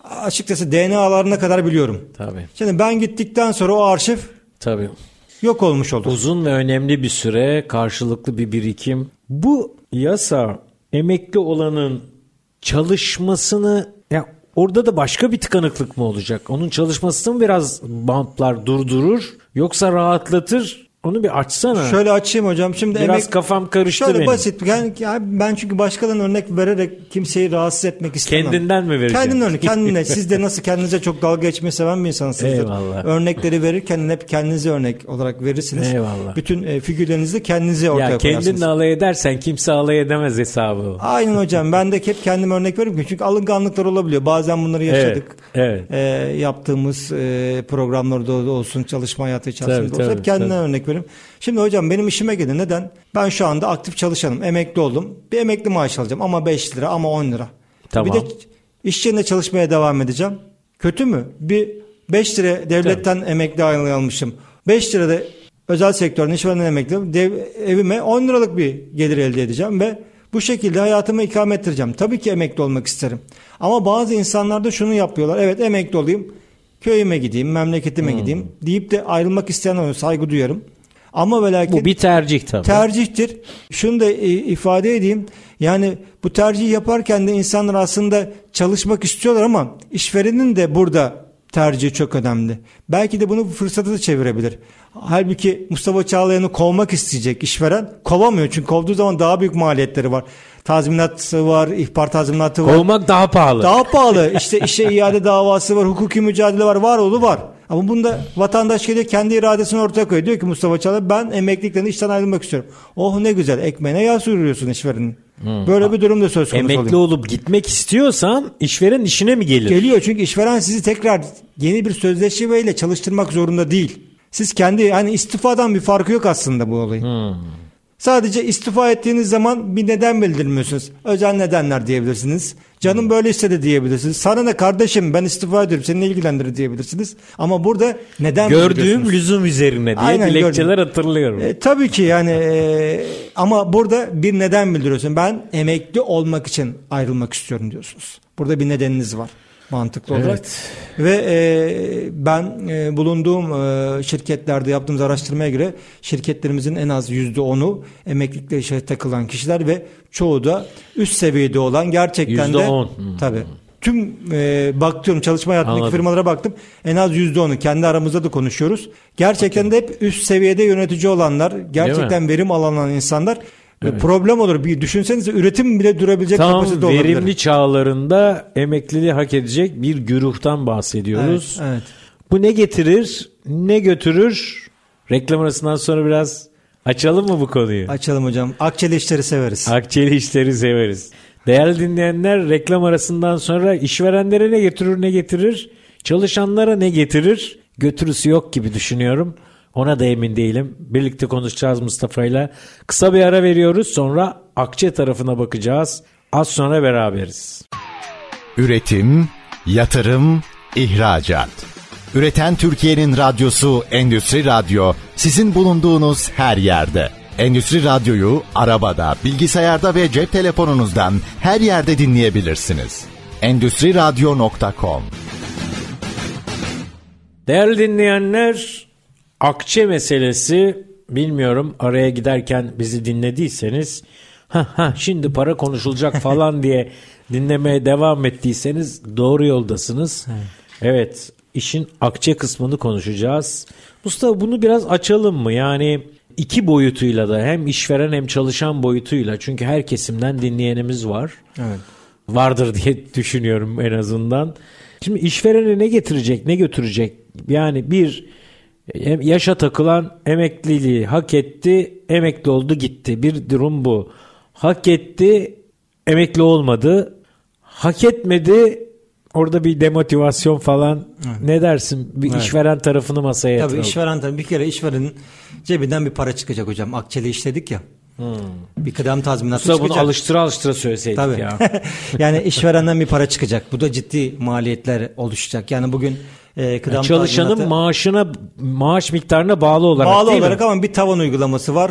açıkçası DNA'larına kadar biliyorum. Tabii. Şimdi ben gittikten sonra o arşiv Tabii. yok olmuş oldu. Uzun ve önemli bir süre karşılıklı bir birikim. Bu yasa emekli olanın çalışmasını ya orada da başka bir tıkanıklık mı olacak? Onun çalışmasını mı biraz bantlar durdurur yoksa rahatlatır? Onu bir açsana. Şöyle açayım hocam. Şimdi biraz emek- kafam karıştı Şöyle benim. basit. Yani, ben çünkü başkalarına örnek vererek kimseyi rahatsız etmek istemem. Kendinden mi vereceksin? Kendin örnek. Kendine. (laughs) Siz de nasıl kendinize çok dalga geçmeyi seven bir insansınızdır. Eyvallah. Örnekleri verirken hep kendinize örnek olarak verirsiniz. Eyvallah. Bütün e, figürlerinizi kendinize ortaya Ya koyarsınız. kendinle alay edersen kimse alay edemez hesabı. Aynen hocam. Ben de hep kendim örnek veririm çünkü alınganlıklar olabiliyor. Bazen bunları yaşadık. Evet, evet. Ee, yaptığımız e, programlarda da olsun, çalışma hayatı içerisinde Tabii, olsun. tabii, hep kendimden tabii. örnek veririm. Şimdi hocam benim işime gelin. Neden? Ben şu anda aktif çalışanım. Emekli oldum. Bir emekli maaş alacağım ama 5 lira ama 10 lira. Tamam. Bir de iş yerinde çalışmaya devam edeceğim. Kötü mü? Bir 5 lira devletten emekli ayrılığı almışım. 5 lira da özel sektörün işverinden emekli dev, evime 10 liralık bir gelir elde edeceğim ve bu şekilde hayatımı ikame ettireceğim. Tabii ki emekli olmak isterim. Ama bazı insanlar da şunu yapıyorlar. Evet emekli olayım. Köyüme gideyim, memleketime Hmm. gideyim deyip de ayrılmak isteyen oluyor. Saygı duyarım. Ama ve lakin Bu bir tercih tabii. tercihtir. Şunu da e, ifade edeyim. Yani bu tercihi yaparken de insanlar aslında çalışmak istiyorlar ama işverenin de burada tercihi çok önemli. Belki de bunu fırsata da çevirebilir. Halbuki Mustafa Çağlayan'ı kovmak isteyecek işveren kovamıyor. Çünkü kovduğu zaman daha büyük maliyetleri var. Tazminatı var, ihbar tazminatı var. Kovmak daha pahalı. Daha pahalı. İşte işe iade davası var, hukuki mücadele var, var oğlu var. Ama bunda vatandaş geliyor kendi iradesini ortaya koyuyor. Diyor ki Mustafa Çağlayan ben emeklilikten işten ayrılmak istiyorum. Oh ne güzel ekmeğine yağ sürüyorsun işverenin. Böyle bir durum da söz konusu Emekli oluyor. olup gitmek istiyorsan işveren işine mi gelir? Geliyor çünkü işveren sizi tekrar yeni bir sözleşmeyle çalıştırmak zorunda değil. Siz kendi hani istifadan bir farkı yok aslında bu olayın. Sadece istifa ettiğiniz zaman bir neden bildirmiyorsunuz. Özel nedenler diyebilirsiniz. Canım böyle istedi diyebilirsiniz. Sana ne kardeşim ben istifa ediyorum seni ilgilendirir diyebilirsiniz. Ama burada neden Gördüğüm lüzum üzerine diye Aynen, dilekçeler gördüm. hatırlıyorum. E, tabii ki yani e, ama burada bir neden bildiriyorsun. Ben emekli olmak için ayrılmak istiyorum diyorsunuz. Burada bir nedeniniz var mantıklı olarak. Evet. Ve e, ben e, bulunduğum e, şirketlerde yaptığımız araştırmaya göre şirketlerimizin en az yüzde onu emeklilikle işe takılan kişiler ve çoğu da üst seviyede olan gerçekten Yüzde de on. Hmm. tabii tüm e, bakıyorum çalışma hayatındaki Anladım. firmalara baktım en az yüzde onu kendi aramızda da konuşuyoruz. Gerçekten de hep üst seviyede yönetici olanlar gerçekten verim alan insanlar ve problem olur. Bir düşünsenize üretim bile durabilecek Tam kapasite olabilir. verimli çağlarında emekliliği hak edecek bir güruhtan bahsediyoruz. Evet, evet. Bu ne getirir, ne götürür? Reklam arasından sonra biraz açalım mı bu konuyu? Açalım hocam. Akçeli işleri severiz. Akçeli işleri severiz. Değerli dinleyenler reklam arasından sonra işverenlere ne getirir ne getirir, çalışanlara ne getirir götürüsü yok gibi düşünüyorum. Ona da emin değilim. Birlikte konuşacağız Mustafa ile. Kısa bir ara veriyoruz sonra Akçe tarafına bakacağız. Az sonra beraberiz. Üretim, yatırım, ihracat. Üreten Türkiye'nin radyosu Endüstri Radyo sizin bulunduğunuz her yerde. Endüstri Radyo'yu arabada, bilgisayarda ve cep telefonunuzdan her yerde dinleyebilirsiniz. Endüstri Radyo.com Değerli dinleyenler, akçe meselesi bilmiyorum araya giderken bizi dinlediyseniz ha ha şimdi para konuşulacak (laughs) falan diye dinlemeye devam ettiyseniz doğru yoldasınız. Evet, işin akçe kısmını konuşacağız. Mustafa bunu biraz açalım mı? Yani iki boyutuyla da hem işveren hem çalışan boyutuyla çünkü her kesimden dinleyenimiz var Evet. vardır diye (laughs) düşünüyorum en azından. Şimdi işverene ne getirecek, ne götürecek? Yani bir yaşa takılan emekliliği hak etti, emekli oldu gitti. Bir durum bu. Hak etti, emekli olmadı. Hak etmedi, orada bir demotivasyon falan ne dersin? Bir Evet. işveren tarafını masaya Tabii yatıralım. işveren tabii bir kere işverenin cebinden bir para çıkacak hocam. Akçeli işledik ya. Bir kıdem tazminatı Usta bunu çıkacak. alıştıra alıştıra söyleseydik Tabii. ya. (laughs) yani işverenden bir para çıkacak. Bu da ciddi maliyetler oluşacak. Yani bugün e, kıdem Çalışanın tazminatı- maaşına maaş miktarına bağlı olarak Bağlı değil olarak mi? ama bir tavan uygulaması var.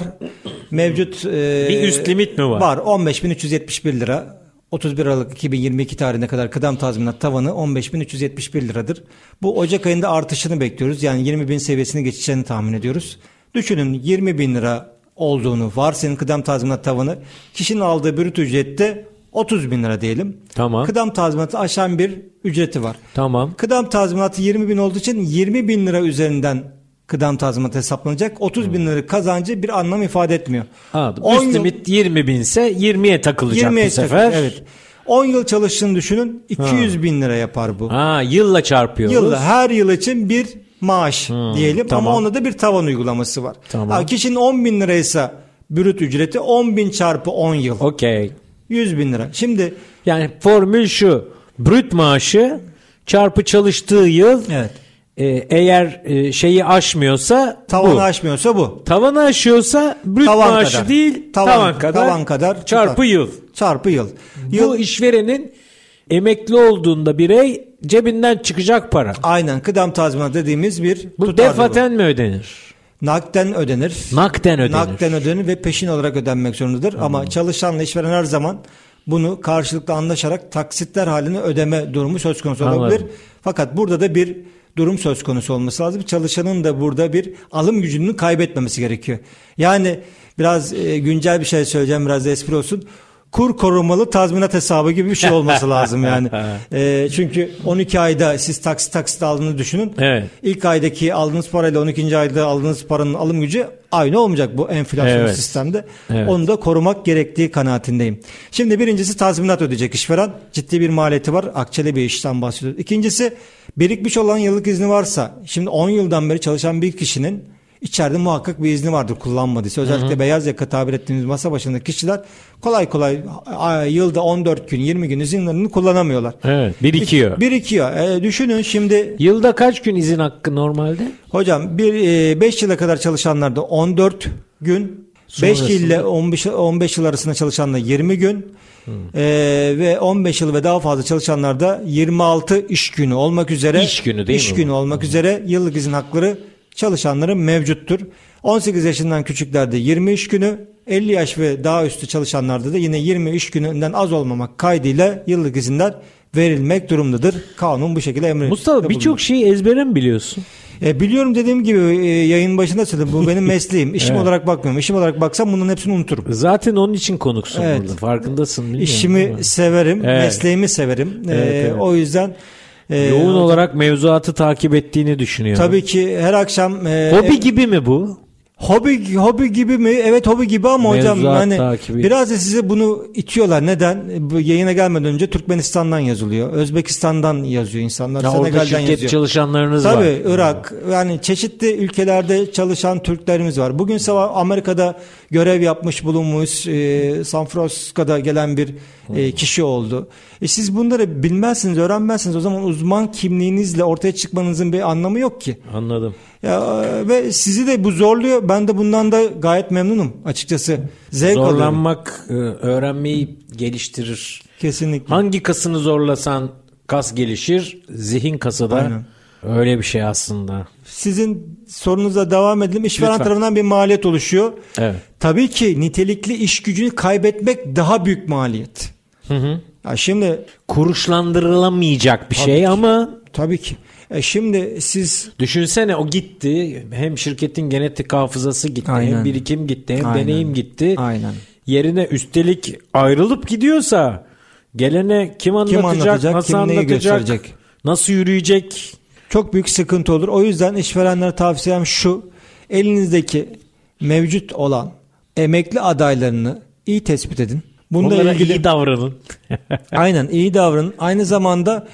Mevcut e, Bir üst limit mi var? Var. 15.371 lira. 31 Aralık 2022 tarihine kadar kıdem tazminat tavanı 15.371 liradır. Bu Ocak ayında artışını bekliyoruz. Yani 20 bin seviyesini geçeceğini tahmin ediyoruz. Düşünün 20 bin lira olduğunu varsayın kıdem tazminat tavanı. Kişinin aldığı brüt ücrette 30 bin lira diyelim. Tamam. Kıdem tazminatı aşan bir ücreti var. Tamam. Kıdem tazminatı 20 bin olduğu için 20 bin lira üzerinden kıdem tazminatı hesaplanacak. 30 bin lira kazancı bir anlam ifade etmiyor. Anladım. 10 Üst limit 20 binse 20'ye takılacak 20'ye bu sefer. takıl- Evet. 10 yıl çalıştığını düşünün 200 bin lira yapar bu. Ha, yılla çarpıyoruz. Yılda her yıl için bir maaş diyelim tamam. ama onda da bir tavan uygulaması var. Tamam. Ha, kişinin 10 bin liraysa brüt ücreti 10 bin çarpı 10 yıl. Okey. 100 bin lira. Şimdi Yani formül şu. Brüt maaşı çarpı çalıştığı yıl evet e, eğer e, şeyi aşmıyorsa tavanı bu. aşmıyorsa bu. Tavanı aşıyorsa brüt Tavan maaşı kadar. değil Tavan- tavan, kadar, tavan kadar çarpı tutar. yıl. Çarpı yıl. Bu Yıl işverenin emekli olduğunda birey cebinden çıkacak para. aynen kıdem tazminatı dediğimiz bir Bu tutardır bu. defaten mi ödenir? Nakden ödenir. Nakden ödenir. Nakden ödenir ve peşin olarak ödenmek zorundadır. Ama çalışanla işveren her zaman bunu karşılıklı anlaşarak taksitler halinde ödeme durumu söz konusu olabilir. Anladım. Fakat burada da bir durum söz konusu olması lazım. Çalışanın da burada bir alım gücünü kaybetmemesi gerekiyor. Yani biraz e, güncel bir şey söyleyeceğim biraz da espri olsun. Kur korumalı tazminat hesabı gibi bir şey (laughs) olması lazım yani. (laughs) E, çünkü 12 ayda siz taksit taksit aldığını düşünün. Evet. İlk aydaki aldığınız parayla 12. ayda aldığınız paranın alım gücü aynı olmayacak bu enflasyon Evet. sistemde. Evet. Onu da korumak gerektiği kanaatindeyim. Şimdi birincisi tazminat ödeyecek işveren. Ciddi bir maliyeti var. Akçeli bir işten bahsediyoruz. İkincisi birikmiş olan yıllık izni varsa. Şimdi 10 yıldan beri çalışan bir kişinin içeride muhakkak bir izni vardır kullanmadıysa. Özellikle beyaz yaka tabir ettiğimiz masa başındaki kişiler kolay kolay yılda 14 gün 20 gün izinlerini kullanamıyorlar. Evet, birikiyor. Birikiyor. E, düşünün şimdi Yılda kaç gün izin hakkı normalde? Hocam bir 5 yıla kadar çalışanlarda 14 gün, 5 Sonrasında? yıl ile 15 15 yıl arasında çalışanlarda 20 gün e, ve 15 yıl ve daha fazla çalışanlarda 26 iş günü olmak üzere İş günü değil iş mi günü olmak üzere yıllık izin hakları çalışanların mevcuttur. 18 yaşından küçüklerde 20 iş günü, 50 yaş ve daha üstü çalışanlarda da yine 20 iş gününden az olmamak kaydıyla yıllık izinler verilmek durumdadır. Kanun bu şekilde emri. Mustafa birçok şeyi ezbere mi biliyorsun? E, biliyorum dediğim gibi e, yayın başında söyledim. Bu benim (laughs) mesleğim. İşim Evet. olarak bakmıyorum. İşim olarak baksam bunların hepsini unuturum. Zaten onun için konuksun Evet. burada. Farkındasın. İşimi severim. Evet. Mesleğimi severim. E, Evet, evet. O yüzden e, Yoğun hocam, olarak mevzuatı takip ettiğini düşünüyorum. tabii ki her akşam e, Hobi e, gibi mi bu? Hobi hobi gibi mi? Evet hobi gibi ama hocam Mevzuat hani takibi. biraz da size bunu itiyorlar. Neden? Bu yayına gelmeden önce Türkmenistan'dan yazılıyor. Özbekistan'dan yazıyor insanlar. Ya Senegal'den şirket yazıyor. çalışanlarınız var. Tabii Irak yani çeşitli ülkelerde çalışan Türklerimiz var. Bugün sabah Amerika'da görev yapmış bulunmuş e, San Francisco'da gelen bir e, kişi oldu. E, siz bunları bilmezsiniz, öğrenmezsiniz. O zaman uzman kimliğinizle ortaya çıkmanızın bir anlamı yok ki. Anladım. Ya, e, ve sizi de bu zorluyor. Ben de bundan da gayet memnunum açıkçası. Zevk alıyorum. Zorlanmak e, öğrenmeyi geliştirir. Kesinlikle. Hangi kasını zorlasan kas gelişir, zihin kası da Aynen. Öyle bir şey aslında. Sizin sorunuza devam edelim. İşveren Lütfen. tarafından bir maliyet oluşuyor. Evet. Tabii ki nitelikli iş gücünü kaybetmek daha büyük maliyet. Hı hı. Ya şimdi Kuruşlandırılamayacak bir şey ki. ama tabii ki. E şimdi siz düşünsene o gitti. Hem şirketin genetik hafızası gitti, hem Aynen. birikim gitti, hem Aynen. deneyim gitti. aynen Yerine üstelik ayrılıp gidiyorsa gelene kim anlatacak, anlatacak, nasıl kim neyi anlatacak, gösterecek? nasıl yürüyecek? Çok büyük sıkıntı olur. O yüzden işverenlere tavsiyem şu. Elinizdeki mevcut olan emekli adaylarını iyi tespit edin. Bununla Onlara ilgili iyi davranın. (laughs) Aynen iyi davranın. Aynı zamanda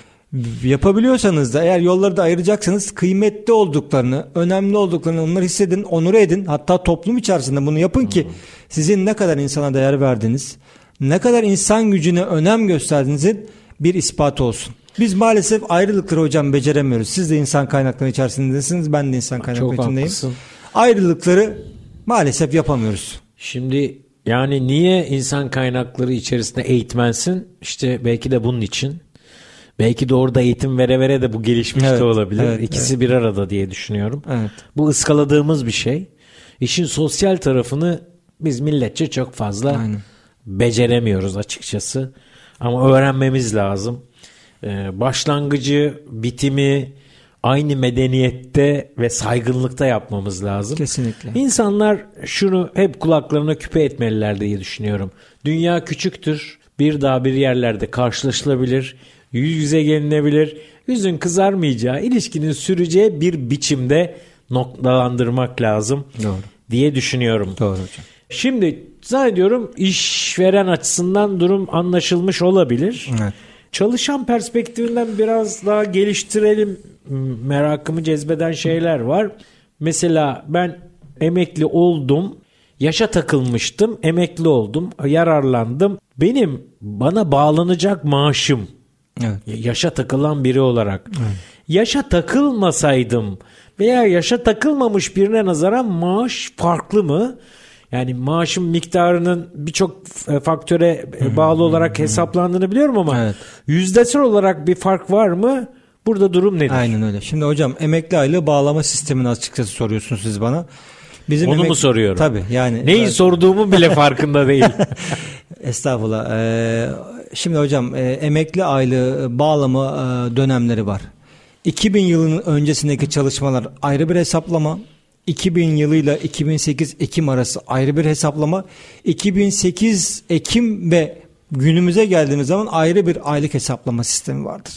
yapabiliyorsanız da eğer yolları da ayıracaksanız kıymetli olduklarını, önemli olduklarını onları hissedin, onur edin. Hatta toplum içerisinde bunu yapın ki sizin ne kadar insana değer verdiğiniz, ne kadar insan gücüne önem gösterdiğinizin bir ispatı olsun. Biz maalesef ayrılıkları hocam beceremiyoruz. Siz de insan kaynakları içerisindesiniz. Ben de insan kaynakları Çok içindeyim. haklısın. Ayrılıkları maalesef yapamıyoruz. Şimdi yani niye insan kaynakları içerisinde eğitmensin? İşte belki de bunun için. Belki de orada eğitim vere vere de bu gelişmiş Evet, de olabilir. evet, İkisi bir arada diye düşünüyorum. Evet. Bu ıskaladığımız bir şey. İşin sosyal tarafını biz milletçe çok fazla Aynen. beceremiyoruz açıkçası. Ama öğrenmemiz lazım. Ee, başlangıcı, bitimi aynı medeniyette ve saygınlıkta yapmamız lazım. Kesinlikle. İnsanlar şunu hep kulaklarına küpe etmeliler diye düşünüyorum. Dünya küçüktür. Bir daha bir yerlerde karşılaşılabilir. Yüz yüze gelinebilir. Yüzün kızarmayacağı, ilişkinin süreceği bir biçimde noktalandırmak lazım Doğru. diye düşünüyorum. Doğru hocam. Şimdi zannediyorum işveren açısından durum anlaşılmış olabilir. Evet. Çalışan perspektifinden biraz daha geliştirelim merakımı cezbeden şeyler var. Mesela ben emekli oldum. Yaşa takılmıştım. Emekli oldum. Yararlandım. Benim bana bağlanacak maaşım Evet. yaşa takılan biri olarak yaşa takılmasaydım veya yaşa takılmamış birine nazaran maaş farklı mı? Yani maaşın miktarının birçok e, faktöre e, bağlı olarak hesaplandığını biliyorum ama Evet. yüzdesel olarak bir fark var mı? Burada durum nedir? Aynen öyle. Şimdi hocam emekli aylığı bağlama sistemini açıkçası soruyorsunuz siz bana. Bizim Onu emek- mu soruyorum? Tabii yani. Neyi Evet. sorduğumu bile (laughs) farkında değil. (laughs) Estağfurullah. Ee, şimdi hocam e, emekli aylığı bağlama e, dönemleri var. 2000 yılının öncesindeki çalışmalar ayrı bir hesaplama. 2000 yılıyla 2008 Ekim arası ayrı bir hesaplama. 2008 Ekim ve günümüze geldiğimiz zaman ayrı bir aylık hesaplama sistemi vardır.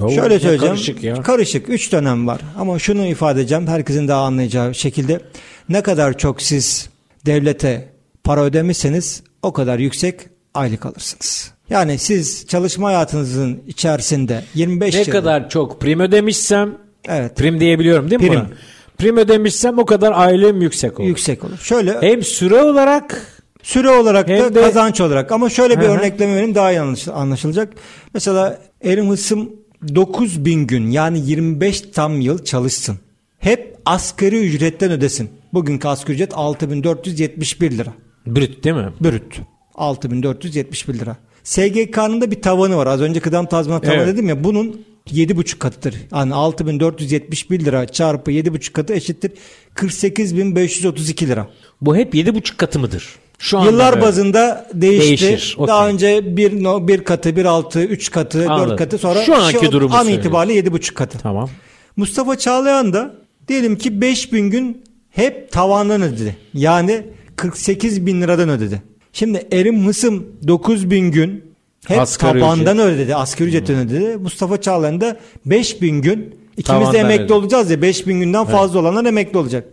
Oo, ne Şöyle söyleyeceğim. Karışık ya. Karışık. Üç dönem var. Ama şunu ifade edeceğim. Herkesin daha anlayacağı şekilde. Ne kadar çok siz devlete para ödemişseniz o kadar yüksek aylık alırsınız. Yani siz çalışma hayatınızın içerisinde 25 ne yıl... kadar çok prim ödemişsem Evet. prim diyebiliyorum değil mi Prim. buna? Prim ödemişsem o kadar aylığım yüksek olur. Yüksek olur. Şöyle Hem süre olarak süre olarak da Hem de- kazanç olarak ama şöyle bir Hı hı. örnekleme vereyim daha iyi anlaş- anlaşılacak. Mesela Erim Hısım 9000 gün yani 25 tam yıl çalışsın. Hep asgari ücretten ödesin. Bugünkü asgari ücret 6471 lira. brüt değil mi? Brüt. 6471 lira. SGK'nın da bir tavanı var. Az önce kıdem tazminat tavanı Evet. dedim ya. Bunun 7,5 katıdır. Yani 6471 lira çarpı 7,5 katı eşittir 48532 lira. Bu hep yedi buçuk katı mıdır? Şu anda Yıllar böyle. bazında değişti. Değişir, okey. Daha önce bir, bir katı, bir altı, üç katı, Anladım. dört katı sonra Şu anki durumu an söylüyorsun. itibariyle yedi buçuk katı. Tamam. Mustafa Çağlayan da diyelim ki 5000 gün hep tavandan ödedi. Yani 48 bin liradan ödedi. Şimdi Erim Hısım 9000 gün hep Asgari tabandan ödedi. Asgari ücretten ödedi. Mustafa Çağlayan da 5000 gün ikimiz Tavandan de emekli ödedi. olacağız ya 5000 günden fazla olanlar emekli olacak.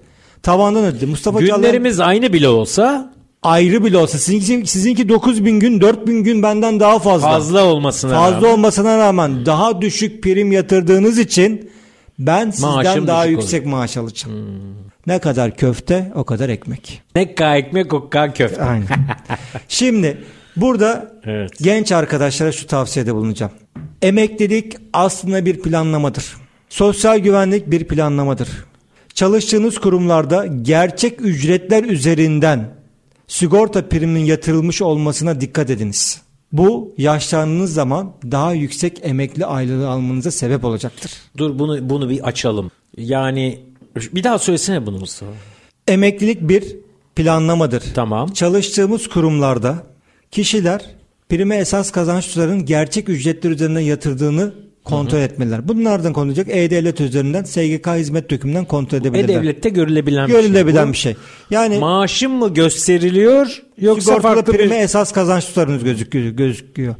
Tavandan ödedi. Mustafa Çağlayan Günlerimiz aynı bile olsa ayrı bile olsa sizinki, sizinki 9000 gün 4000 gün benden daha fazla. fazla olmasına Fazla rağmen olmasına rağmen daha düşük prim yatırdığınız için ben sizden Maaşım daha yüksek maaş alacağım. Ne kadar köfte o kadar ekmek. nekka ekmek okka köfte. Aynen. (laughs) Şimdi burada Evet. genç arkadaşlara şu tavsiyede bulunacağım. Emeklilik aslında bir planlamadır. Sosyal güvenlik bir planlamadır. Çalıştığınız kurumlarda gerçek ücretler üzerinden sigorta priminin yatırılmış olmasına dikkat ediniz. Bu yaşlandığınız zaman daha yüksek emekli aylığı almanıza sebep olacaktır. Dur bunu bunu bir açalım. Yani bir daha söylesene bunu Mustafa. Emeklilik bir planlamadır. Tamam. Çalıştığımız kurumlarda kişiler prime esas kazançların gerçek ücretler üzerinden yatırdığını kontrol etmeliler. Bunlardan konulacak E-Devlet üzerinden SGK hizmet dökümünden kontrol edebilirler. E-Devlet'te görülebilen bir şey. Görülebilen Bu. bir şey. Yani Maaşım mı gösteriliyor yoksa farklı prime bir esas kazanç tutarınız gözüküyor. gözüküyor.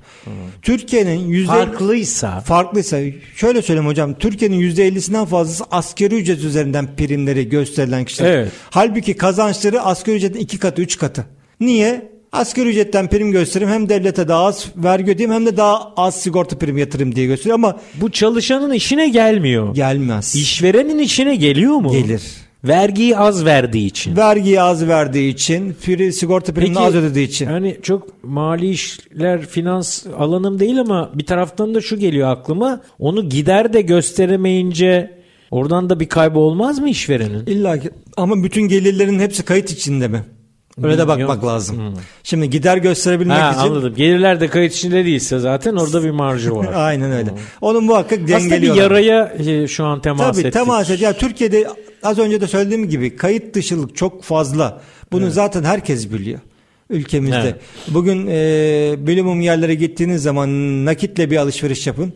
Türkiye'nin yüzde farklıysa farklıysa şöyle söyleyeyim hocam Türkiye'nin %50'sinden fazlası asgari ücret üzerinden primleri gösterilen kişiler. Evet. Halbuki kazançları asgari ücretin iki katı üç katı. Niye? Asgari ücretten prim göstereyim hem devlete daha az vergi ödeyeyim hem de daha az sigorta prim yatırım diye gösteriyor ama bu çalışanın işine gelmiyor. gelmez. İşverenin işine geliyor mu? Gelir. Vergiyi az verdiği için. Vergiyi az verdiği için, pri, sigorta primini az ödediği için. Yani çok mali işler, finans alanım değil ama bir taraftan da şu geliyor aklıma. Onu gider de gösteremeyince oradan da bir kaybı olmaz mı işverenin? İlla ki ama bütün gelirlerin hepsi kayıt içinde mi? Öyle de bakmak Bilmiyorum. lazım. Şimdi gider gösterebilmek Ha, için anladım. Gelirler de kayıt içinde değilse zaten orada bir marjı var. (laughs) aynen öyle. Onu muhakkak Aslında bir yaraya e, şu an temas Tabii ettik. temas et. Ya Türkiye'de az önce de söylediğim gibi kayıt dışılık çok fazla. Bunu zaten herkes biliyor ülkemizde. Evet. Bugün e, minimum yerlere gittiğiniz zaman nakitle bir alışveriş yapın.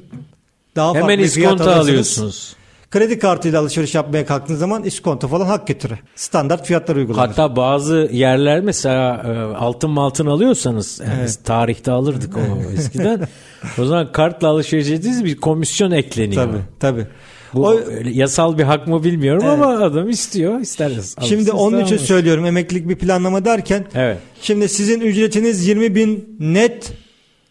Daha Hemen farklı fiyat iskonto alırsınız. alıyorsunuz. Kredi kartıyla alışveriş yapmaya kalktığınız zaman iskonto falan hak getire. Standart fiyatlar uygulanır. Hatta bazı yerler mesela e, altın maltın alıyorsanız yani biz tarihte alırdık o eskiden. (laughs) o zaman kartla alışveriş ettiğiniz bir komisyon ekleniyor. tabii tabii. Bu O- yasal bir hak mı bilmiyorum ama adam istiyor isteriz. Şimdi onun için söylüyorum emeklilik bir planlama derken Evet. şimdi sizin ücretiniz 20 bin net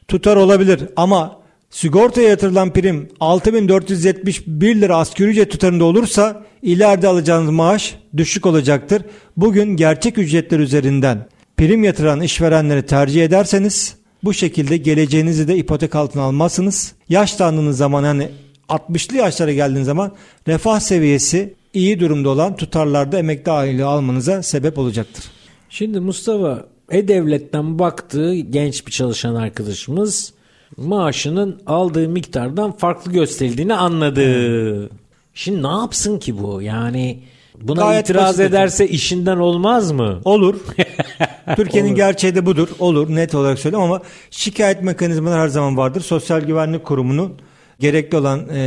tutar olabilir ama sigortaya yatırılan prim 6471 lira asgari ücret tutarında olursa ileride alacağınız maaş düşük olacaktır. Bugün gerçek ücretler üzerinden prim yatıran işverenleri tercih ederseniz bu şekilde geleceğinizi de ipotek altına almazsınız. Yaşlandığınız zaman yani 60'lı yaşlara geldiğiniz zaman refah seviyesi iyi durumda olan tutarlarda emekli aylığı almanıza sebep olacaktır. Şimdi Mustafa E-Devlet'ten baktığı genç bir çalışan arkadaşımız maaşının aldığı miktardan farklı gösterildiğini anladı. Şimdi ne yapsın ki bu? Yani buna Gayet itiraz basit ederse işinden olmaz mı? Olur. (laughs) Türkiye'nin gerçeği de budur. Olur. Net olarak söylüyorum ama şikayet mekanizmaları her zaman vardır. Sosyal Güvenlik Kurumu'nun gerekli olan e,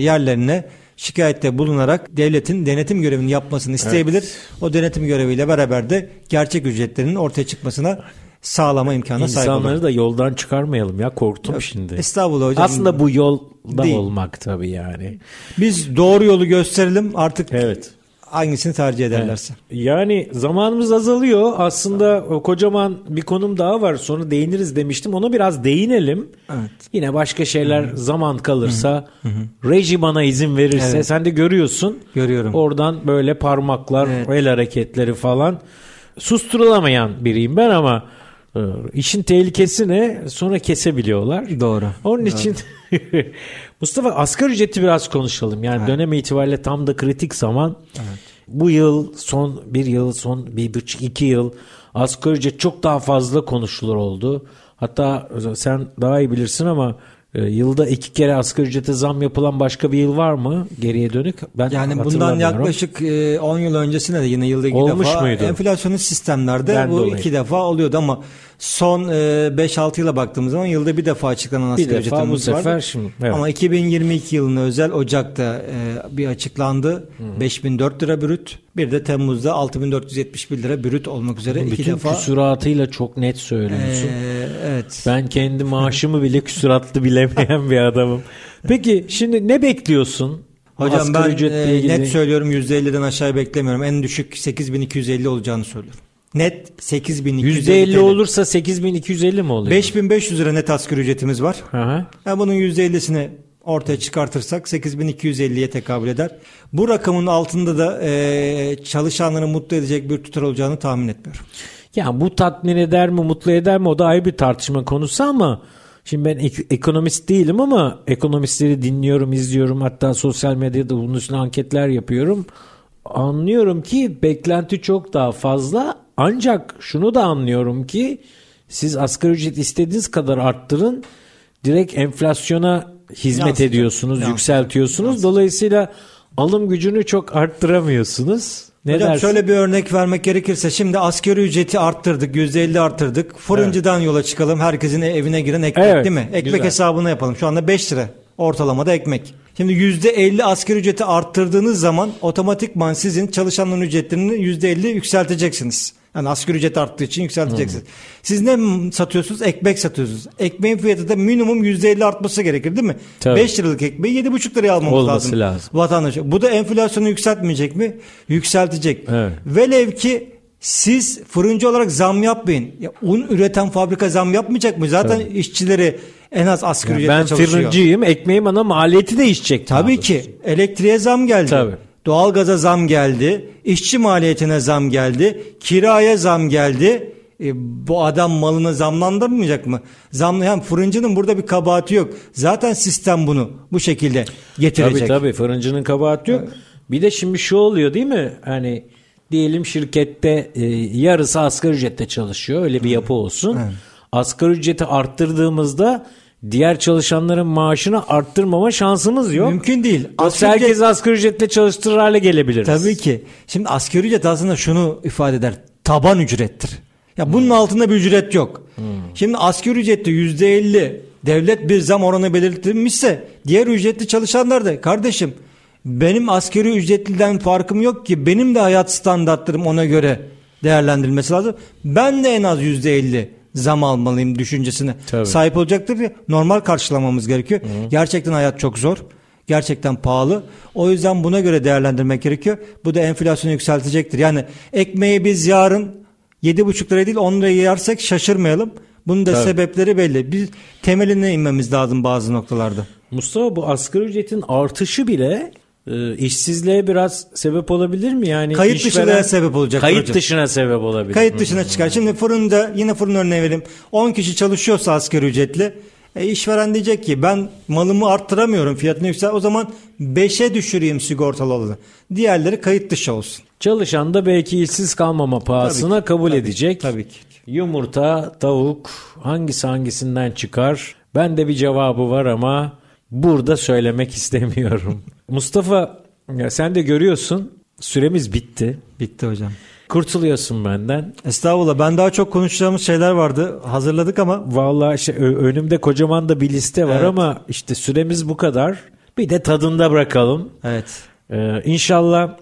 yerlerine şikayette bulunarak devletin denetim görevini yapmasını isteyebilir. O denetim göreviyle beraber de gerçek ücretlerinin ortaya çıkmasına sağlama imkanına sahip olur. İnsanları da yoldan çıkarmayalım ya korktum şimdi. Estağfurullah hocam. Aslında bu yolda Değil. olmak tabii yani. Biz doğru yolu gösterelim artık Evet. hangisini tercih ederlerse. Yani zamanımız azalıyor. Aslında o kocaman bir konum daha var. Sonra değiniriz demiştim. Ona biraz değinelim. Evet. Yine başka şeyler zaman kalırsa reji bana izin verirse Evet. sen de görüyorsun. Görüyorum. Oradan böyle parmaklar, Evet. el hareketleri falan susturulamayan biriyim ben ama e, işin tehlikesi ne? Sonra kesebiliyorlar. Doğru. Onun için (laughs) Mustafa asgari ücreti biraz konuşalım. Yani dönem itibariyle tam da kritik zaman. Bu yıl son bir yıl son bir buçuk iki yıl asgari ücret çok daha fazla konuşulur oldu. Hatta sen daha iyi bilirsin ama e, yılda iki kere asgari ücrete zam yapılan başka bir yıl var mı geriye dönük? Ben Yani bundan yaklaşık e, 10 yıl öncesine de yine yılda iki Olmuş defa muydu? enflasyonist sistemlerde Ben bu dolayı. iki defa oluyordu ama son e, 5-6 yıla baktığımız zaman yılda bir defa açıklanan bir asgari defa bu ücretimiz sefer vardı. şimdi. evet. Ama 2022 yılına özel Ocak'ta e, bir açıklandı. 5004 lira brüt. Bir de Temmuz'da 6471 lira brüt olmak üzere iki bütün defa. küsuratıyla çok net söylüyorsun. E, evet. Ben kendi maaşımı bile küsuratlı bilemeyen bir adamım. Peki şimdi ne bekliyorsun? Hocam Asgari ben ücretle e, ilgili. net söylüyorum %50'den aşağı beklemiyorum. En düşük 8250 olacağını söylüyorum. Net 8250 %50 TL. olursa 8250 mi oluyor? 5500 lira net asgari ücretimiz var. Hı hı. Yani bunun %50'sini ortaya çıkartırsak 8250'ye tekabül eder. Bu rakamın altında da e, çalışanları mutlu edecek bir tutar olacağını tahmin etmiyorum. Ya bu tatmin eder mi, mutlu eder mi o da ayrı bir tartışma konusu ama şimdi ben ek- ekonomist değilim ama ekonomistleri dinliyorum, izliyorum. Hatta sosyal medyada bunun üstüne anketler yapıyorum. Anlıyorum ki beklenti çok daha fazla. Ancak şunu da anlıyorum ki siz asgari ücret istediğiniz kadar arttırın. Direkt enflasyona hizmet Yansıtacak. ediyorsunuz, Yansıtacak. yükseltiyorsunuz. Dolayısıyla alım gücünü çok arttıramıyorsunuz. Ne Hocam dersin? şöyle bir örnek vermek gerekirse şimdi asgari ücreti arttırdık %50 arttırdık. Fırıncıdan yola çıkalım herkesin evine giren ekmek Evet, değil mi? Ekmek güzel. hesabını yapalım. Şu anda 5 lira ortalamada ekmek. Şimdi %50 asgari ücreti arttırdığınız zaman otomatikman sizin çalışanların ücretlerini %50 yükselteceksiniz. Yani asgari ücret arttığı için yükselteceksiniz. Siz ne satıyorsunuz? Ekmek satıyorsunuz. Ekmeğin fiyatı da minimum %50 artması gerekir değil mi? Tabii. 5 liralık ekmeği 7,5 liraya almamız Olması lazım. lazım. Vatandaş. Bu da enflasyonu yükseltmeyecek mi? Yükseltecek. Evet. Velev ki siz fırıncı olarak zam yapmayın. Ya, un üreten fabrika zam yapmayacak mı? Zaten işçileri en az asgari Yani ücretle ben çalışıyor. fırıncıyım. Ekmeğim ana maliyeti değişecek. Tabii ki. Elektriğe zam geldi. Tabii. Doğalgaza zam geldi. işçi maliyetine zam geldi. Kiraya zam geldi. E, bu adam malını zamlandırmayacak mı? Zamlayan fırıncının burada bir kabahati yok. Zaten sistem bunu bu şekilde getirecek. Tabii tabii fırıncının kabahati yok. Bir de şimdi şu oluyor değil mi? Hani diyelim şirkette e, yarısı asgari ücrette çalışıyor. Öyle bir yapı olsun. Evet. Asgari ücreti arttırdığımızda diğer çalışanların maaşını arttırmama şansımız yok. Mümkün değil. Asgari ücret- herkes asgari ücretle çalıştırır hale gelebiliriz. Tabii ki. Şimdi asgari ücret aslında şunu ifade eder. Taban ücrettir. Ya bunun altında bir ücret yok. Şimdi asgari ücrette yüzde elli devlet bir zam oranı belirtilmişse diğer ücretli çalışanlar da kardeşim benim asgari ücretliden farkım yok ki benim de hayat standartlarım ona göre değerlendirilmesi lazım. Ben de en az yüzde elli zam almalıyım düşüncesine Tabii. sahip olacaktır diye normal karşılamamız gerekiyor. Gerçekten hayat çok zor. Gerçekten pahalı. O yüzden buna göre değerlendirmek gerekiyor. Bu da enflasyonu yükseltecektir. Yani ekmeği biz yarın 7,5 liraya değil 10 liraya yersek şaşırmayalım. Bunun da Tabii. sebepleri belli. Biz temeline inmemiz lazım bazı noktalarda. Mustafa bu asgari ücretin artışı bile e, işsizliğe biraz sebep olabilir mi? Yani Kayıt işveren- dışılığa sebep olacak Kayıt hocam. dışına sebep olabilir. Kayıt dışına çıkar. Şimdi fırında yine fırın örneği vereyim. 10 kişi çalışıyorsa asgari ücretli. E, işveren diyecek ki ben malımı arttıramıyorum fiyatını yüksel. O zaman 5'e düşüreyim sigortalı olanı. Diğerleri kayıt dışı olsun. Çalışan da belki işsiz kalmama pahasına Tabii ki, kabul tabii, edecek. tabii ki. Yumurta, tavuk hangisi hangisinden çıkar? Ben de bir cevabı var ama burada söylemek (laughs) istemiyorum. Mustafa ya sen de görüyorsun süremiz bitti. Bitti hocam. Kurtuluyorsun benden. Estağfurullah. Ben daha çok konuşacağımız şeyler vardı. Hazırladık ama Vallahi ö- önümde kocaman da bir liste var Evet. ama işte süremiz bu kadar. Bir de tadında bırakalım. evet. Ee, inşallah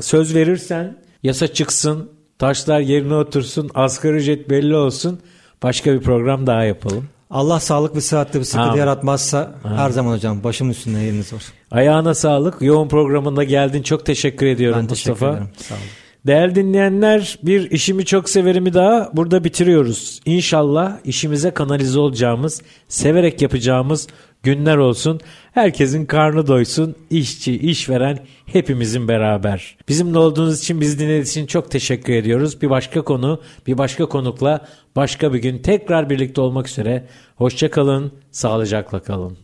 söz verirsen yasa çıksın, taşlar yerine otursun, asgari ücret belli olsun. Başka bir program daha yapalım. Allah sağlık ve sıhhatte bir sıkıntı yaratmazsa her zaman hocam başımın üstünde yeriniz var. Ayağına sağlık. Yoğun programında geldin. Çok teşekkür ediyorum Ben teşekkür Mustafa. ederim. Sağ olun. Değerli dinleyenler bir işimi çok severimi daha burada bitiriyoruz. İnşallah işimize kanalize olacağımız, severek yapacağımız günler olsun. Herkesin karnı doysun, işçi, işveren hepimizin beraber. Bizimle olduğunuz için, bizi dinlediğiniz için çok teşekkür ediyoruz. Bir başka konu, bir başka konukla başka bir gün tekrar birlikte olmak üzere. Hoşça kalın, sağlıcakla kalın.